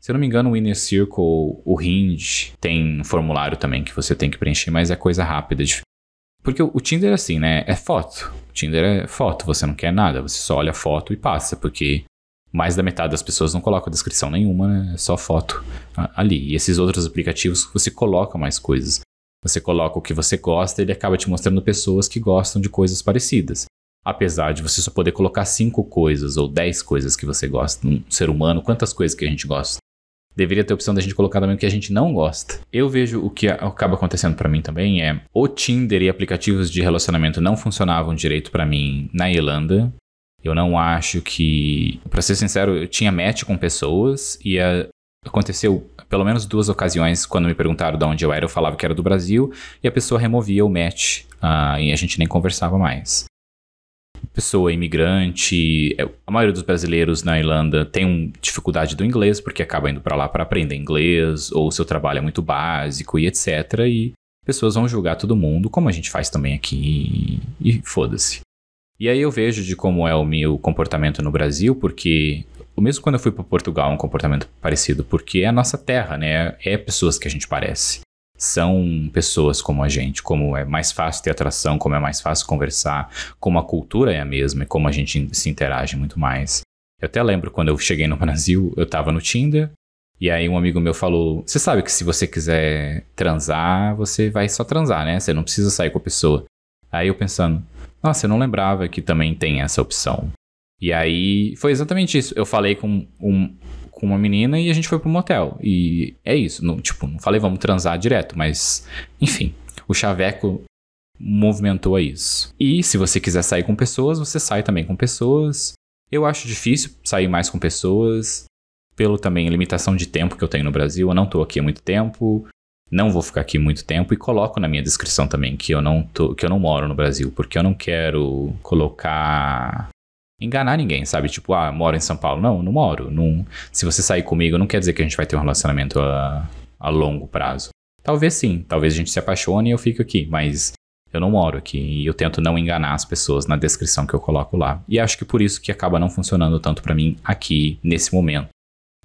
S2: Se eu não me engano, o Inner Circle, o Hinge, tem um formulário também que você tem que preencher, mas é coisa rápida. Porque o Tinder é assim, né? É foto. O Tinder é foto, você não quer nada, você só olha a foto e passa, porque mais da metade das pessoas não colocam descrição nenhuma, né? É só foto ali. E esses outros aplicativos você coloca mais coisas. Você coloca o que você gosta e ele acaba te mostrando pessoas que gostam de coisas parecidas. Apesar de você só poder colocar cinco coisas ou dez coisas que você gosta num ser humano, quantas coisas que a gente gosta? Deveria ter a opção da gente colocar também o que a gente não gosta. Eu vejo o que acaba acontecendo para mim também é o Tinder e aplicativos de relacionamento não funcionavam direito para mim na Irlanda. Eu não acho que. Pra ser sincero, eu tinha match com pessoas e a, aconteceu pelo menos duas ocasiões quando me perguntaram de onde eu era, eu falava que era do Brasil e a pessoa removia o match uh, e a gente nem conversava mais. Pessoa imigrante, é, a maioria dos brasileiros na Irlanda tem um, dificuldade do inglês porque acaba indo para lá para aprender inglês ou seu trabalho é muito básico e etc. E pessoas vão julgar todo mundo, como a gente faz também aqui, e foda-se. E aí eu vejo de como é o meu comportamento no Brasil, porque mesmo quando eu fui para Portugal, um comportamento parecido, porque é a nossa terra, né? É pessoas que a gente parece. São pessoas como a gente, como é mais fácil ter atração, como é mais fácil conversar, como a cultura é a mesma e como a gente se interage muito mais. Eu até lembro quando eu cheguei no Brasil, eu tava no Tinder, e aí um amigo meu falou: Você sabe que se você quiser transar, você vai só transar, né? Você não precisa sair com a pessoa. Aí eu pensando, nossa, eu não lembrava que também tem essa opção. E aí foi exatamente isso. Eu falei com, um, com uma menina e a gente foi pro motel. E é isso. Não, tipo, não falei vamos transar direto, mas enfim, o chaveco movimentou a isso. E se você quiser sair com pessoas, você sai também com pessoas. Eu acho difícil sair mais com pessoas, pelo também limitação de tempo que eu tenho no Brasil. Eu não tô aqui há muito tempo. Não vou ficar aqui muito tempo e coloco na minha descrição também que eu não tô, que eu não moro no Brasil, porque eu não quero colocar enganar ninguém, sabe? Tipo, ah, moro em São Paulo. Não, não moro. Não, se você sair comigo, não quer dizer que a gente vai ter um relacionamento a, a longo prazo. Talvez sim, talvez a gente se apaixone e eu fique aqui, mas eu não moro aqui e eu tento não enganar as pessoas na descrição que eu coloco lá. E acho que por isso que acaba não funcionando tanto para mim aqui nesse momento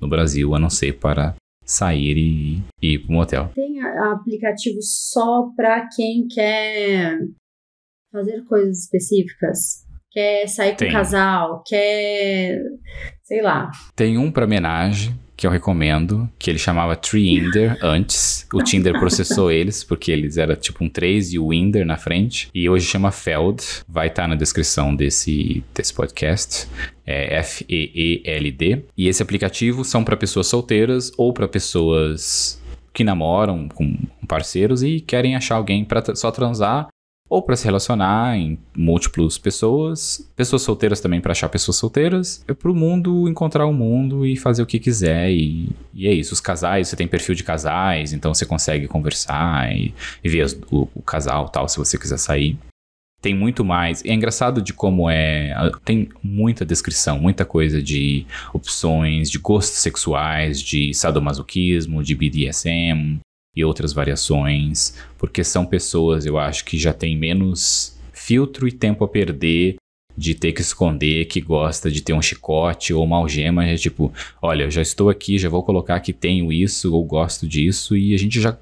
S2: no Brasil, a não ser para sair e, e ir pro motel.
S1: Tem aplicativo só para quem quer fazer coisas específicas? Quer sair com o casal? Quer. sei lá.
S2: Tem um para homenagem que eu recomendo, que ele chamava Treeinder antes. O Tinder processou eles, porque eles eram tipo um 3 e o Inder na frente. E hoje chama Feld. Vai estar na descrição desse, desse podcast. É F-E-E-L-D. E esse aplicativo são para pessoas solteiras ou para pessoas que namoram com parceiros e querem achar alguém para só transar ou para se relacionar em múltiplas pessoas, pessoas solteiras também para achar pessoas solteiras, é para o mundo encontrar o mundo e fazer o que quiser e, e é isso. Os casais, você tem perfil de casais, então você consegue conversar e, e ver as- o, o casal tal se você quiser sair. Tem muito mais. É engraçado de como é. Tem muita descrição, muita coisa de opções, de gostos sexuais, de sadomasoquismo, de BDSM e outras variações, porque são pessoas, eu acho, que já têm menos filtro e tempo a perder de ter que esconder que gosta de ter um chicote ou uma algema, é tipo, olha, eu já estou aqui, já vou colocar que tenho isso ou gosto disso e a gente já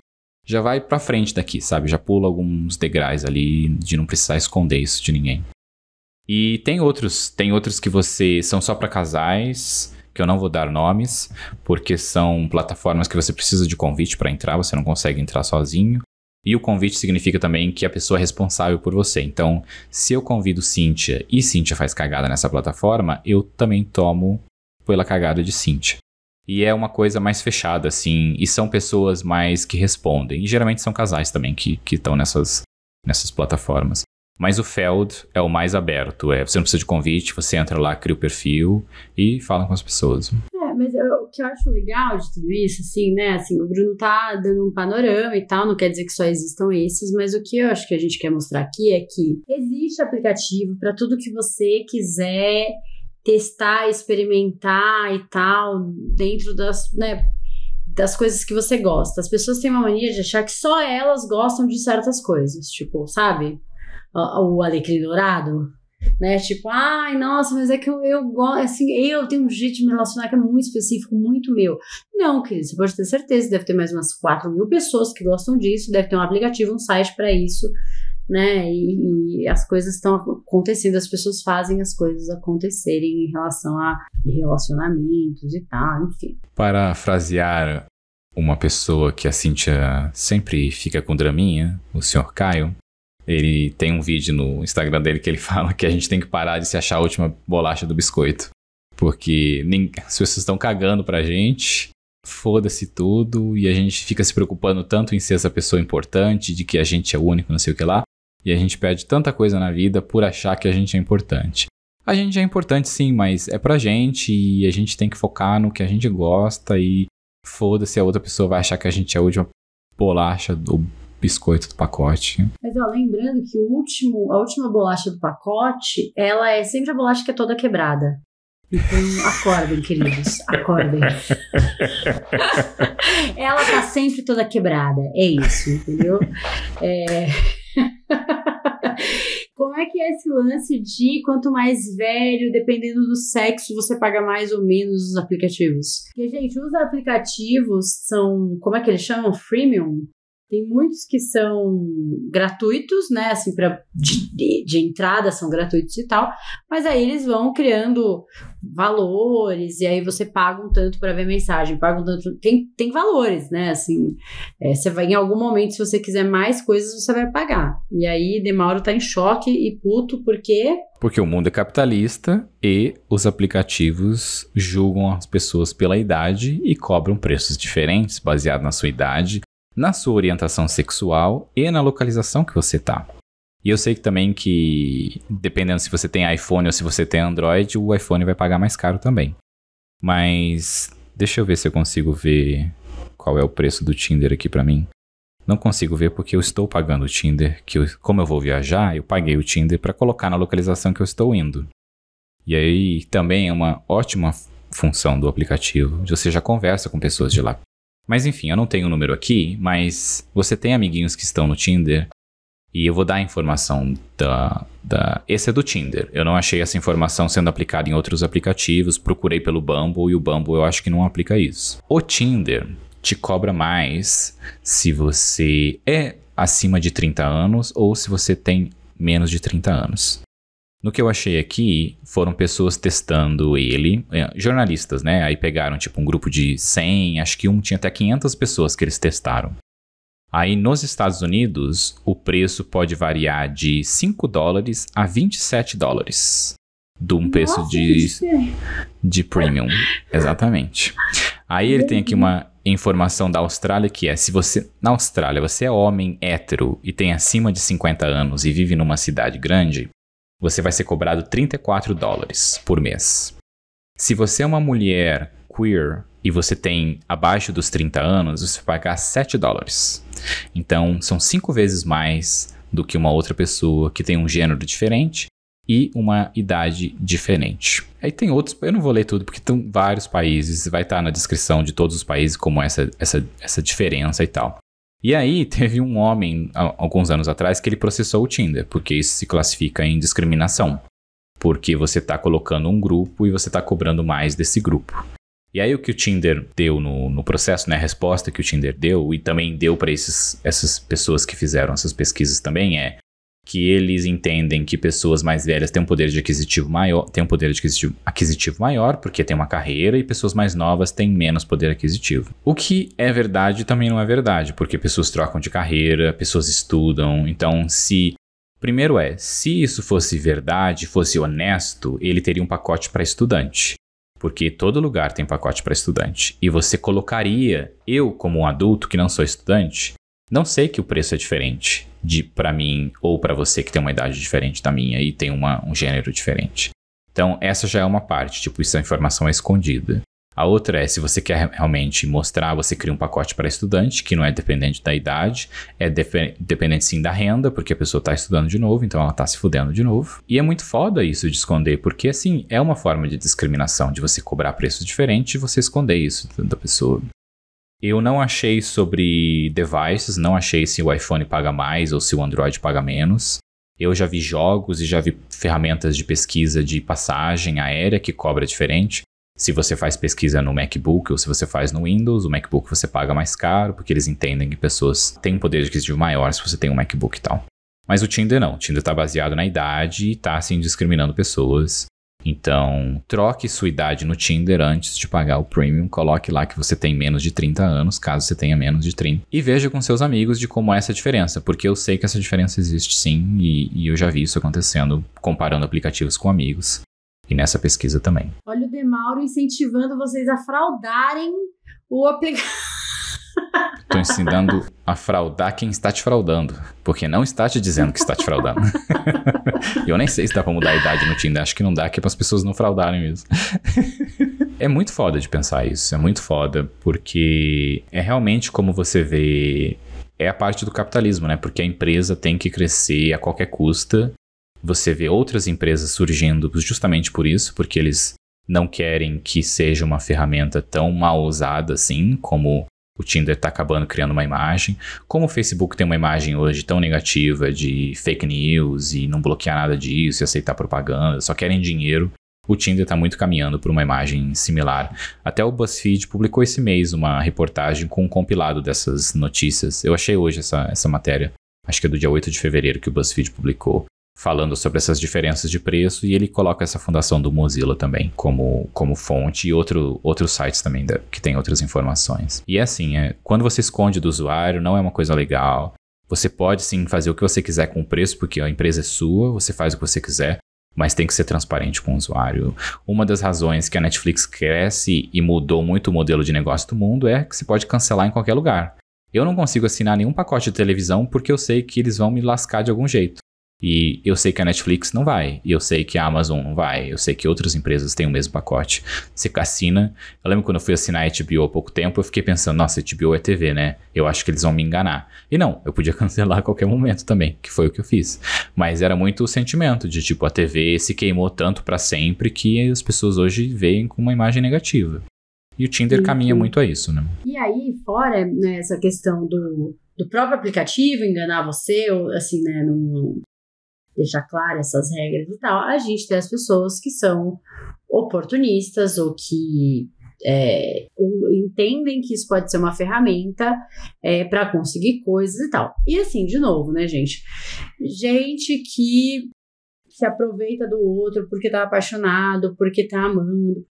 S2: já vai pra frente daqui, sabe? Já pula alguns degraus ali de não precisar esconder isso de ninguém. E tem outros, tem outros que você são só pra casais, que eu não vou dar nomes, porque são plataformas que você precisa de convite para entrar, você não consegue entrar sozinho. E o convite significa também que a pessoa é responsável por você. Então, se eu convido Cíntia e Cíntia faz cagada nessa plataforma, eu também tomo pela cagada de Cíntia. E é uma coisa mais fechada, assim, e são pessoas mais que respondem. E geralmente são casais também que estão nessas, nessas plataformas. Mas o Feld é o mais aberto. É, você não precisa de convite, você entra lá, cria o perfil e fala com as pessoas.
S1: É, mas eu- o que eu acho legal de tudo isso, assim, né? Assim, o Bruno tá dando um panorama e tal, não quer dizer que só existam esses, mas o que eu acho que a gente quer mostrar aqui é que existe aplicativo para tudo que você quiser testar, experimentar e tal, dentro das, né, das coisas que você gosta. As pessoas têm uma mania de achar que só elas gostam de certas coisas, tipo, sabe? O, alecrim dourado, né? Tipo, ai, nossa, mas é que eu, eu gosto, assim, eu tenho um jeito de me relacionar que é muito específico, muito meu. Não, querido, você pode ter certeza, deve ter mais umas 4 mil pessoas que gostam disso, deve ter um aplicativo, um site para isso, né? E, e as coisas estão acontecendo, as pessoas fazem as coisas acontecerem em relação a relacionamentos e tal, enfim.
S2: Parafrasear uma pessoa que a Cíntia sempre fica com draminha, o senhor Caio, ele tem um vídeo no Instagram dele que ele fala que a gente tem que parar de se achar a última bolacha do biscoito. Porque as pessoas estão cagando pra gente, foda-se tudo, e a gente fica se preocupando tanto em ser essa pessoa importante, de que a gente é único, não sei o que lá, e a gente perde tanta coisa na vida por achar que a gente é importante. A gente é importante sim, mas é pra gente e a gente tem que focar no que a gente gosta e foda-se a outra pessoa vai achar que a gente é a última bolacha do biscoito do pacote.
S1: Mas ó, lembrando que o último, a última bolacha do pacote, ela é sempre a bolacha que é toda quebrada. Então, acordem, queridos, acordem. ela tá sempre toda quebrada, é isso, entendeu? É... Como é que é esse lance de quanto mais velho, dependendo do sexo, você paga mais ou menos os aplicativos? Porque, gente, os aplicativos são, como é que eles chamam? Freemium? Tem muitos que são gratuitos, né? Assim, pra, de, de, entrada são gratuitos e tal. Mas aí eles vão criando valores, e aí você paga um tanto para ver mensagem, paga um tanto. Tem, tem valores, né? Assim, é, você vai em algum momento, se você quiser mais coisas, você vai pagar. E aí Demauro tá em choque e puto, porque.
S2: Porque o mundo é capitalista e os aplicativos julgam as pessoas pela idade e cobram preços diferentes baseado na sua idade, na sua orientação sexual e na localização que você tá. E eu sei também que, dependendo se você tem iPhone ou se você tem Android, o iPhone vai pagar mais caro também. Mas deixa eu ver se eu consigo ver qual é o preço do Tinder aqui pra mim. Não consigo ver porque eu estou pagando o Tinder, que eu, como eu vou viajar, eu paguei o Tinder para colocar na localização que eu estou indo. E aí também é uma ótima função do aplicativo, você já conversa com pessoas de lá. Mas enfim, eu não tenho o número aqui, mas você tem amiguinhos que estão no Tinder e eu vou dar a informação da, da. Esse é do Tinder. Eu não achei essa informação sendo aplicada em outros aplicativos. Procurei pelo Bumble e o Bumble eu acho que não aplica isso. O Tinder te cobra mais se você é acima de 30 anos ou se você tem menos de 30 anos. No que eu achei aqui, foram pessoas testando ele, é, jornalistas, né? Aí pegaram tipo um grupo de 100, acho que um tinha até 500 pessoas que eles testaram. Aí nos Estados Unidos, o preço pode variar de 5 dólares a 27 dólares. De um preço
S1: Nossa,
S2: de, de premium. Exatamente. Aí ele tem aqui uma informação da Austrália que é: se você. Na Austrália, você é homem hétero e tem acima de 50 anos e vive numa cidade grande, você vai ser cobrado 34 dólares por mês. Se você é uma mulher queer e você tem abaixo dos 30 anos, você vai pagar 7 dólares. Então, são cinco vezes mais do que uma outra pessoa que tem um gênero diferente e uma idade diferente. Aí tem outros, eu não vou ler tudo porque tem vários países, vai estar na descrição de todos os países como essa, essa, essa diferença e tal. E aí teve um homem, alguns anos atrás, que ele processou o Tinder, porque isso se classifica em discriminação. Porque você está colocando um grupo e você está cobrando mais desse grupo. E aí o que o Tinder deu no, no processo, né, a resposta que o Tinder deu e também deu para essas pessoas que fizeram essas pesquisas também é que eles entendem que pessoas mais velhas têm um poder de aquisitivo maior, têm um poder de aquisitivo, aquisitivo maior, porque tem uma carreira, e pessoas mais novas têm menos poder aquisitivo. O que é verdade também não é verdade, porque pessoas trocam de carreira, pessoas estudam, então se Primeiro é, se isso fosse verdade, fosse honesto, ele teria um pacote para estudante. Porque todo lugar tem pacote para estudante. E você colocaria, eu como um adulto que não sou estudante, não sei que o preço é diferente de para mim ou para você que tem uma idade diferente da minha e tem uma, um gênero diferente. Então, essa já é uma parte, tipo, isso a informação é escondida. A outra é, se você quer realmente mostrar, você cria um pacote para estudante, que não é dependente da idade, é dependente sim da renda, porque a pessoa está estudando de novo, então ela está se fudendo de novo. E é muito foda isso de esconder, porque assim, é uma forma de discriminação, de você cobrar preços diferentes e você esconder isso da pessoa. Eu não achei sobre devices, não achei se o iPhone paga mais ou se o Android paga menos. Eu já vi jogos e já vi ferramentas de pesquisa de passagem aérea que cobra diferente. Se você faz pesquisa no MacBook ou se você faz no Windows, o MacBook você paga mais caro, porque eles entendem que pessoas têm um poder aquisitivo maior se você tem um MacBook e tal. Mas o Tinder não. O Tinder está baseado na idade e está assim discriminando pessoas. Então, troque sua idade no Tinder antes de pagar o premium. Coloque lá que você tem menos de 30 anos, caso você tenha menos de 30. E veja com seus amigos de como é essa diferença, porque eu sei que essa diferença existe sim, e, e eu já vi isso acontecendo comparando aplicativos com amigos. E nessa pesquisa também.
S1: Olha o Demauro incentivando vocês a fraudarem o aplicativo.
S2: Estou ensinando a fraudar quem está te fraudando. Porque não está te dizendo que está te fraudando. Eu nem sei se dá pra mudar a idade no Tinder. Acho que não dá, que é para as pessoas não fraudarem mesmo. é muito foda de pensar isso. É muito foda. Porque é realmente como você vê. É a parte do capitalismo, né? Porque a empresa tem que crescer a qualquer custa. Você vê outras empresas surgindo justamente por isso, porque eles não querem que seja uma ferramenta tão mal usada assim, como o Tinder está acabando criando uma imagem. Como o Facebook tem uma imagem hoje tão negativa de fake news e não bloquear nada disso e aceitar propaganda, só querem dinheiro. O Tinder está muito caminhando por uma imagem similar. Até o BuzzFeed publicou esse mês uma reportagem com um compilado dessas notícias. Eu achei hoje essa, essa matéria. Acho que é do dia 8 de fevereiro que o BuzzFeed publicou falando sobre essas diferenças de preço e ele coloca essa fundação do Mozilla também como, como fonte e outro, outros sites também da, que tem outras informações. E é assim, é, quando você esconde do usuário, não é uma coisa legal. Você pode sim fazer o que você quiser com o preço, porque a empresa é sua, você faz o que você quiser, mas tem que ser transparente com o usuário. Uma das razões que a Netflix cresce e mudou muito o modelo de negócio do mundo é que você pode cancelar em qualquer lugar. Eu não consigo assinar nenhum pacote de televisão porque eu sei que eles vão me lascar de algum jeito. E eu sei que a Netflix não vai, e eu sei que a Amazon não vai, eu sei que outras empresas têm o mesmo pacote. Você assina. Eu lembro quando eu fui assinar a HBO há pouco tempo, eu fiquei pensando, nossa, HBO é TV, né? Eu acho que eles vão me enganar. E não, eu podia cancelar a qualquer momento também, que foi o que eu fiz. Mas era muito o sentimento de tipo, a TV se queimou tanto para sempre que as pessoas hoje veem com uma imagem negativa. E o Tinder sim, caminha muito a isso, né?
S1: E aí, fora né, essa questão do, do próprio aplicativo enganar você, ou assim, né, deixar claras essas regras e tal, a gente tem as pessoas que são oportunistas ou que é, entendem que isso pode ser uma ferramenta é, para conseguir coisas e tal. E assim, de novo, né, gente? Gente que se aproveita do outro porque tá apaixonado, porque tá amando.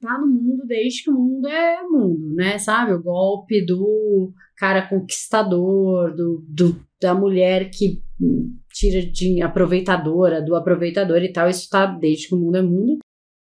S1: Tá no mundo desde que o mundo é mundo, né? Sabe? O golpe do cara conquistador, do, do da mulher que tira de aproveitadora, do aproveitador e tal, isso tá desde que o mundo é mundo.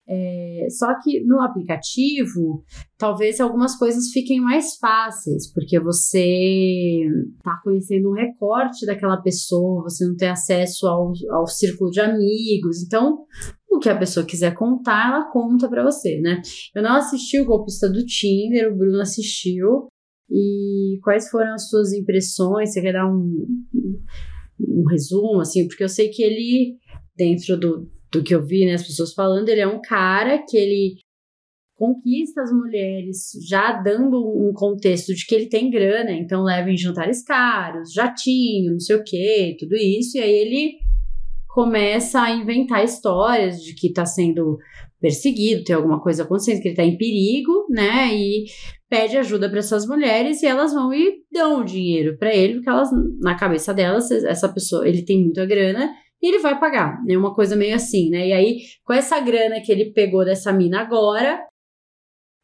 S1: É, só que no aplicativo, talvez algumas coisas fiquem mais fáceis, porque você tá conhecendo um recorte daquela pessoa, você não tem acesso ao, ao círculo de amigos. Então, o que a pessoa quiser contar, ela conta para você, né? Eu não assisti o golpista do Tinder, o Bruno assistiu. E quais foram as suas impressões? Você quer dar um, um resumo, assim? Porque eu sei que ele, dentro do, do que eu vi, né, as pessoas falando, ele é um cara que ele conquista as mulheres já dando um contexto de que ele tem grana, então leva em jantares caros, jatinho, não sei o que, tudo isso, e aí ele começa a inventar histórias de que está sendo perseguido, tem alguma coisa acontecendo, que ele está em perigo, né? E pede ajuda para essas mulheres e elas vão e dão dinheiro para ele, porque elas, na cabeça delas, essa pessoa, ele tem muita grana e ele vai pagar, né? Uma coisa meio assim, né? E aí, com essa grana que ele pegou dessa mina agora,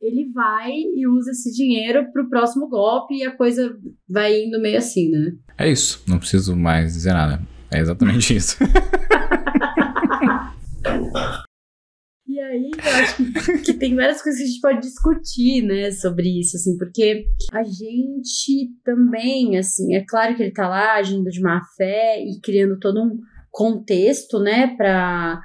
S1: ele vai e usa esse dinheiro pro próximo golpe e a coisa vai indo meio assim, né?
S2: É isso, não preciso mais dizer nada. É exatamente isso.
S1: E aí, eu acho que, que, tem várias coisas que a gente pode discutir, né, sobre isso, assim, porque a gente também, assim, é claro que ele tá lá agindo de má fé e criando todo um contexto, né, pra,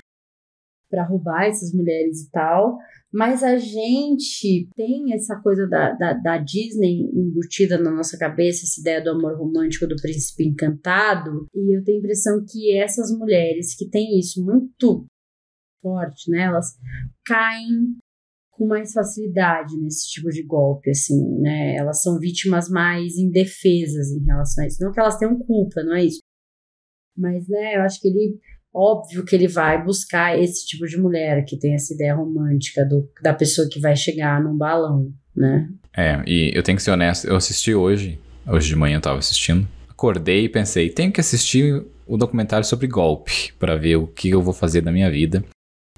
S1: pra roubar essas mulheres e tal, mas a gente tem essa coisa da, da, da, Disney embutida na nossa cabeça, essa ideia do amor romântico do príncipe encantado. E eu tenho a impressão que essas mulheres que têm isso muito forte, né? Elas caem com mais facilidade nesse tipo de golpe, assim, né? Elas são vítimas mais indefesas em relação a isso. Não que elas tenham culpa, não é isso. Mas, né, eu acho que ele óbvio que ele vai buscar esse tipo de mulher que tem essa ideia romântica do, da pessoa que vai chegar num balão, né?
S2: É, e eu tenho que ser honesto, eu assisti hoje, hoje de manhã eu tava assistindo, acordei e pensei, tenho que assistir o documentário sobre golpe para ver o que eu vou fazer da minha vida.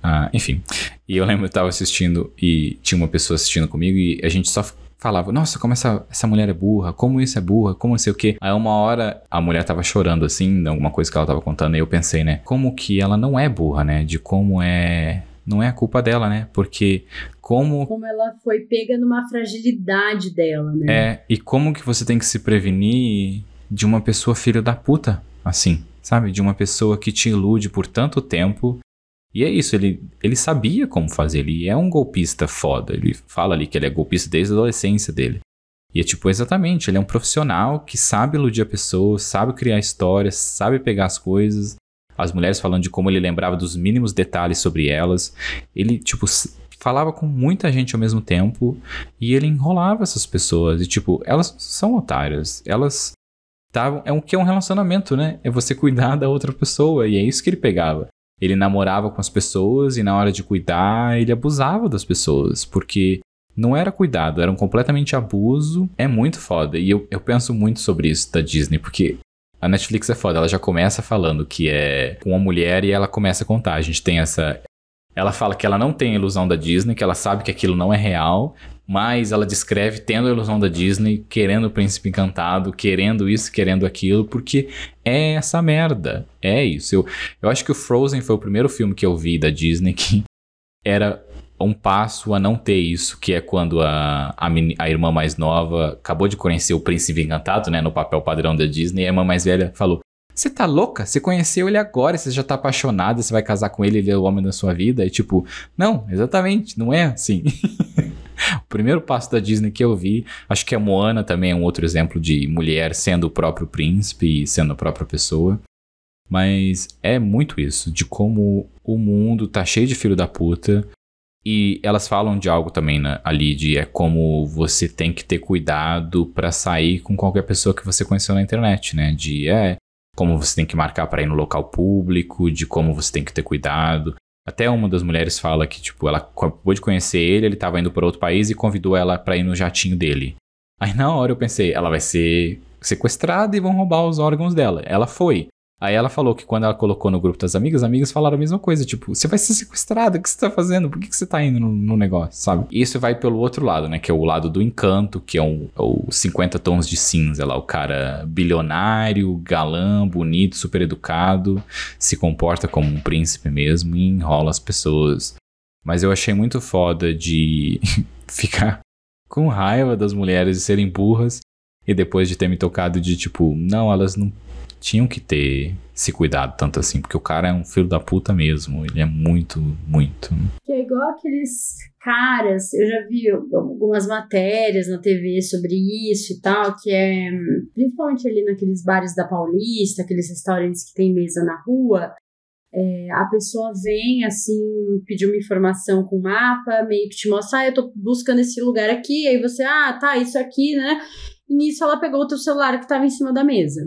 S2: Ah, enfim, e eu lembro que eu tava assistindo e tinha uma pessoa assistindo comigo e a gente só falava, nossa, como essa, essa mulher é burra, como isso é burra, como não sei o quê. Aí uma hora a mulher tava chorando assim, alguma coisa que ela tava contando, e eu pensei, né, como que ela não é burra, né? De como é. Não é a culpa dela, né? Porque como.
S1: Como ela foi pega numa fragilidade dela, né?
S2: É, e como que você tem que se prevenir de uma pessoa filha da puta, assim, sabe? De uma pessoa que te ilude por tanto tempo e é isso, ele, ele sabia como fazer, ele é um golpista foda. Ele fala ali que ele é golpista desde a adolescência dele. E é tipo, exatamente, ele é um profissional que sabe iludir a pessoa, sabe criar histórias, sabe pegar as coisas. As mulheres falando de como ele lembrava dos mínimos detalhes sobre elas. Ele, tipo, falava com muita gente ao mesmo tempo e ele enrolava essas pessoas. E, tipo, elas são otárias. Elas estavam. É um que é um relacionamento, né? É você cuidar da outra pessoa. E é isso que ele pegava. Ele namorava com as pessoas e na hora de cuidar, ele abusava das pessoas, porque não era cuidado, era um completamente abuso. É muito foda. E eu, eu penso muito sobre isso da Disney, porque a Netflix é foda. Ela já começa falando que é uma mulher e ela começa a contar. A gente tem essa. Ela fala que ela não tem a ilusão da Disney, que ela sabe que aquilo não é real, mas ela descreve tendo a ilusão da Disney, querendo o príncipe encantado, querendo isso, querendo aquilo, porque é essa merda. É isso. Eu, eu acho que o Frozen foi o primeiro filme que eu vi da Disney que era um passo a não ter isso, que é quando a, a, a, irmã mais nova acabou de conhecer o príncipe encantado, né, no papel padrão da Disney, e a irmã mais velha falou: Você tá louca? Você conheceu ele agora, você já tá apaixonada, você vai casar com ele, ele é o homem da sua vida. E tipo, não, exatamente, não é assim. o primeiro passo da Disney que eu vi, acho que a Moana também é um outro exemplo de mulher sendo o próprio príncipe e sendo a própria pessoa. Mas é muito isso, de como o mundo tá cheio de filho da puta. E elas falam de algo também né, ali, de é como você tem que ter cuidado para sair com qualquer pessoa que você conheceu na internet, né? De é como você tem que marcar para ir no local público, de como você tem que ter cuidado. Até uma das mulheres fala que, tipo, ela acabou de conhecer ele, ele tava indo para outro país e convidou ela para ir no jatinho dele. Aí na hora eu pensei, ela vai ser sequestrada e vão roubar os órgãos dela. Ela foi. Aí ela falou que quando ela colocou no grupo das amigas, as amigas falaram a mesma coisa, tipo, você vai ser sequestrada, o que você tá fazendo? Por que, você tá indo no, no negócio, sabe? Isso vai pelo outro lado, né, que é o lado do encanto, que é o, o 50 tons de cinza lá, o cara bilionário, galã, bonito, super educado, se comporta como um príncipe mesmo e enrola as pessoas. Mas eu achei muito foda de ficar com raiva das mulheres de serem burras e depois de ter me tocado de tipo, não, elas não tinham que ter se cuidado tanto assim, porque o cara é um filho da puta mesmo. Ele é muito, muito.
S1: Que é igual aqueles caras, eu já vi algumas matérias na TV sobre isso e tal, que é principalmente ali naqueles bares da Paulista, aqueles restaurantes que tem mesa na rua. É, a pessoa vem assim, pedir uma informação com mapa, meio que te mostra, ah, eu tô buscando esse lugar aqui, aí você, ah, tá, isso aqui, né? E nisso ela pegou o teu celular que estava em cima da mesa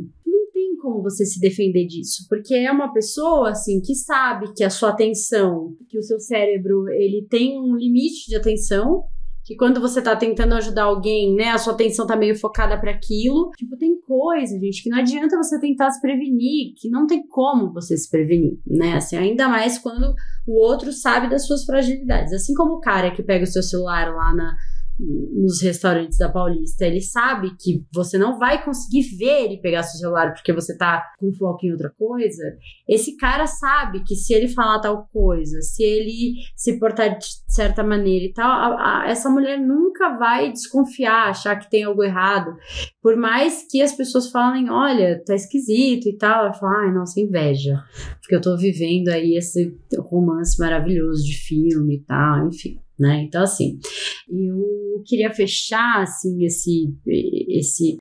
S1: como você se defender disso, porque é uma pessoa assim que sabe que a sua atenção, que o seu cérebro, ele tem um limite de atenção, que quando você tá tentando ajudar alguém, né, a sua atenção tá meio focada para aquilo. Tipo, tem coisa, gente, que não adianta você tentar se prevenir, que não tem como você se prevenir, né? Assim, ainda mais quando o outro sabe das suas fragilidades. Assim como o cara que pega o seu celular lá na nos restaurantes da Paulista, ele sabe que você não vai conseguir ver ele pegar seu celular porque você tá com foco em outra coisa. Esse cara sabe que se ele falar tal coisa, se ele se portar de certa maneira e tal, a, a, essa mulher nunca vai desconfiar, achar que tem algo errado. Por mais que as pessoas falem, olha, tá esquisito e tal, ela fala, ai, nossa, inveja. Porque eu tô vivendo aí esse romance maravilhoso de filme e tal, enfim né? Então, assim, eu queria fechar, assim, esse, esse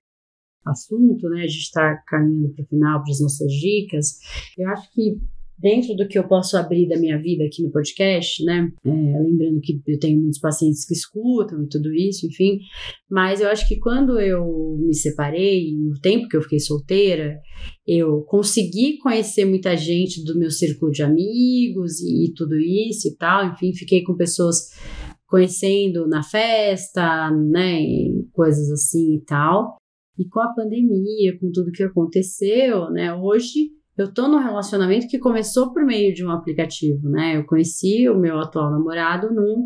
S1: assunto, né? A gente está caminhando para o final, para as nossas dicas. Eu acho que dentro do que eu posso abrir da minha vida aqui no podcast, né? É, lembrando que eu tenho muitos pacientes que escutam e tudo isso, enfim. Mas eu acho que quando eu me separei, o tempo que eu fiquei solteira, eu consegui conhecer muita gente do meu círculo de amigos e, e tudo isso e tal. Enfim, fiquei com pessoas conhecendo na festa, né? Coisas assim e tal. E com a pandemia, com tudo que aconteceu, né? Hoje eu tô num relacionamento que começou por meio de um aplicativo, né? Eu conheci o meu atual namorado num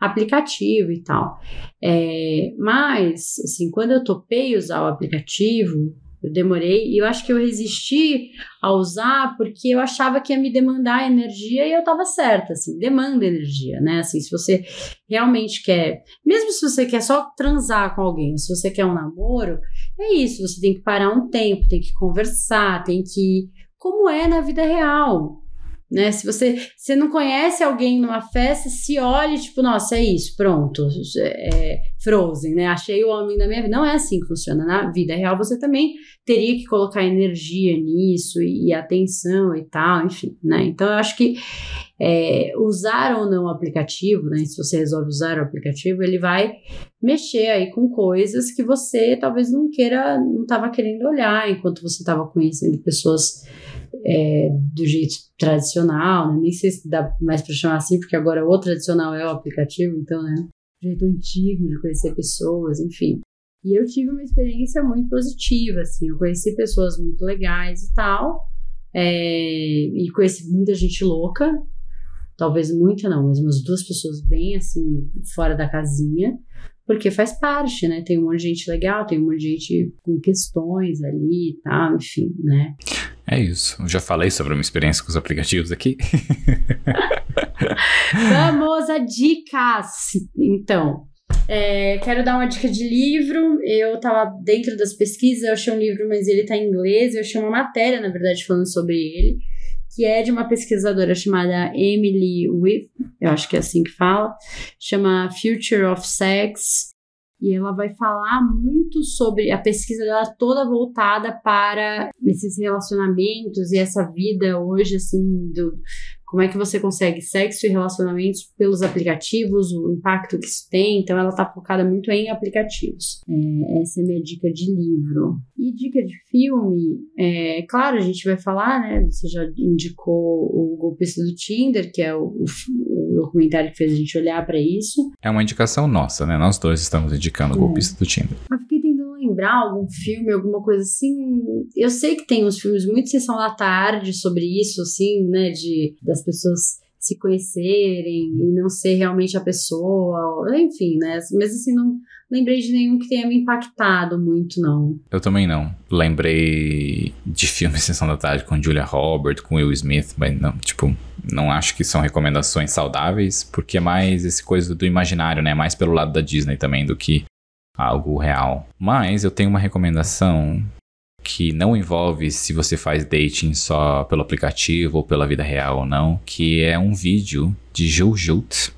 S1: aplicativo e tal. É, mas, assim, quando eu topei usar o aplicativo, eu demorei e eu acho que eu resisti a usar porque eu achava que ia me demandar energia e eu tava certa, assim, demanda energia, né? Assim, se você realmente quer, mesmo se você quer só transar com alguém, se você quer um namoro, é isso, você tem que parar um tempo, tem que conversar, tem que como é na vida real. Né? Se você, você não conhece alguém numa festa, se olhe, tipo, nossa, é isso, pronto, é, Frozen, né? Achei o homem da minha vida. Não é assim que funciona. Na vida real, você também teria que colocar energia nisso e, e atenção e tal, enfim, né? Então, eu acho que é, usar ou não o aplicativo, né? Se você resolve usar o aplicativo, ele vai mexer aí com coisas que você talvez não queira, não estava querendo olhar enquanto você estava conhecendo pessoas é, do jeito tradicional, né? nem sei se dá mais para chamar assim, porque agora o tradicional é o aplicativo, então, né? jeito antigo de conhecer pessoas, enfim. E eu tive uma experiência muito positiva, assim, eu conheci pessoas muito legais e tal, é, e conheci muita gente louca, talvez muita não, mas umas duas pessoas bem assim, fora da casinha, porque faz parte, né? Tem um monte de gente legal, tem um monte de gente com questões ali e tal, enfim, né?
S2: É isso. Eu já falei sobre a minha experiência com os aplicativos aqui.
S1: Vamos a dicas! Então, É, quero dar uma dica de livro. Eu tava dentro das pesquisas, eu achei um livro, mas ele tá em inglês. Eu achei uma matéria, na verdade, falando sobre ele, que é de uma pesquisadora chamada Emily With, eu acho que é assim que fala, chama Future of Sex. E ela vai falar muito sobre a pesquisa dela toda voltada para esses relacionamentos e essa vida hoje, assim, do, como é que você consegue sexo e relacionamentos pelos aplicativos, o impacto que isso tem. Então, ela está focada muito em aplicativos. É, essa é a minha dica de livro. E dica de filme, é claro, a gente vai falar, né? Você já indicou o Golpista do Tinder, que é o, o, o documentário que fez a gente olhar para isso.
S2: É uma indicação nossa, né? Nós dois estamos indicando o é. Golpista do Tinder.
S1: Eu fiquei lembrar algum filme, alguma coisa assim. Eu sei que tem uns filmes muito sessão da tarde sobre isso, assim, né? De das pessoas se conhecerem e não ser realmente a pessoa, enfim, né? Mas assim, não lembrei de nenhum que tenha me impactado muito, não.
S2: Eu também não. Lembrei de filmes Sessão da Tarde com Julia Roberts, com Will Smith, mas não, tipo, não acho que são recomendações saudáveis, porque é mais esse coisa do imaginário, né? Mais pelo lado da Disney também do que algo real. Mas eu tenho uma recomendação que não envolve se você faz dating só pelo aplicativo ou pela vida real ou não, que é um vídeo de Jujut,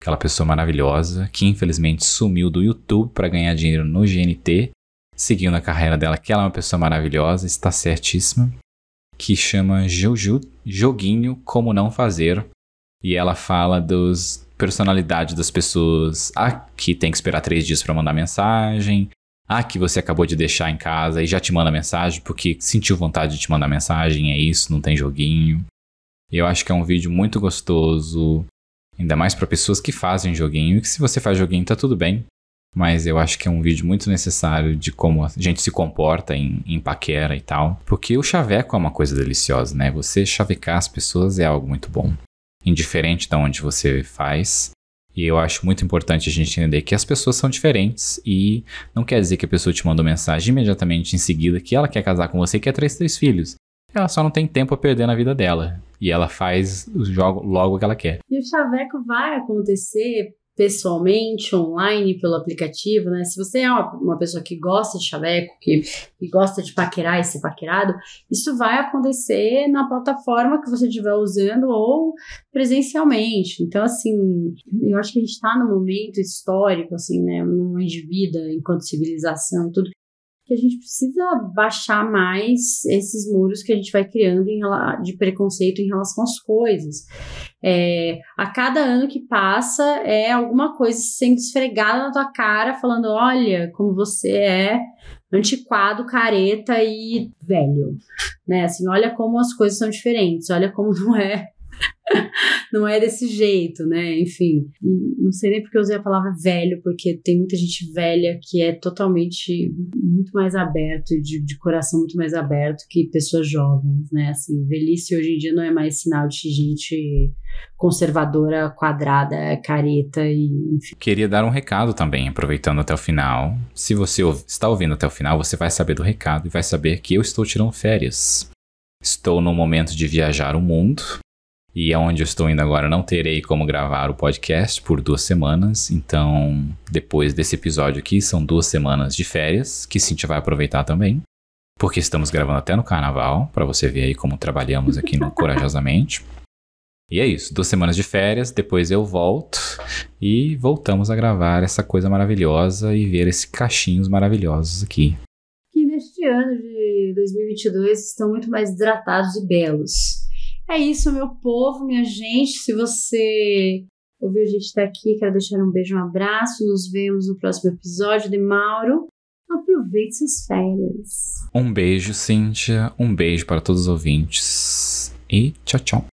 S2: aquela pessoa maravilhosa que infelizmente sumiu do YouTube para ganhar dinheiro no GNT, seguindo a carreira dela, que ela é uma pessoa maravilhosa, está certíssima, que chama Jujut Joguinho Como Não Fazer, e ela fala dos personalidade das pessoas. Ah, que tem que esperar três dias para mandar mensagem. Ah, que você acabou de deixar em casa e já te manda mensagem porque sentiu vontade de te mandar mensagem. É isso, não tem joguinho. Eu acho que é um vídeo muito gostoso. Ainda mais para pessoas que fazem joguinho. E que se você faz joguinho tá tudo bem. Mas eu acho que é um vídeo muito necessário de como a gente se comporta em, em paquera e tal. Porque o chaveco é uma coisa deliciosa, né? Você chavecar as pessoas é algo muito bom indiferente de onde você faz. E eu acho muito importante a gente entender que as pessoas são diferentes e não quer dizer que a pessoa te mandou mensagem imediatamente em seguida que ela quer casar com você e quer três, três filhos. Ela só não tem tempo a perder na vida dela. E ela faz o jogo logo que ela quer.
S1: E o chaveco vai acontecer pessoalmente, online, pelo aplicativo, né? Se você é uma, pessoa que gosta de chaveco, que, que, gosta de paquerar e ser paquerado, isso vai acontecer na plataforma que você estiver usando ou presencialmente. Então, assim, eu acho que a gente está num momento histórico, assim, né? Num momento de vida, enquanto civilização e tudo, que a gente precisa baixar mais esses muros que a gente vai criando em, de preconceito em relação às coisas. É, a cada ano que passa é alguma coisa sendo esfregada na tua cara, falando: olha, como você é antiquado, careta e velho. Né? Assim, olha como as coisas são diferentes, olha como não é não é desse jeito, né? Enfim, não sei nem porque eu usei a palavra velho, porque tem muita gente velha que é totalmente muito mais aberto, de, de coração muito mais aberto que pessoas jovens, né? Assim, velhice hoje em dia não é mais sinal de gente conservadora, quadrada, careta e enfim.
S2: Queria dar um recado também, aproveitando até o final. Se você está ouvindo até o final, você vai saber do recado e vai saber que eu estou tirando férias. Estou no momento de viajar o mundo e aonde eu estou indo agora não terei como gravar o podcast por duas semanas. Então, depois desse episódio aqui, são duas semanas de férias, que Cintia vai aproveitar também. Porque estamos gravando até no carnaval, para você ver aí como trabalhamos aqui no Corajosamente. E é isso, duas semanas de férias, depois eu volto e voltamos a gravar essa coisa maravilhosa e ver esses cachinhos maravilhosos aqui.
S1: Que neste ano de 2022 estão muito mais hidratados e belos. É isso, meu povo, minha gente. Se você ouviu a gente estar tá aqui, quero deixar um beijo, um abraço. Nos vemos no próximo episódio de Mauro. Aproveite suas férias.
S2: Um beijo, Cíntia. Um beijo para todos os ouvintes. E tchau, tchau.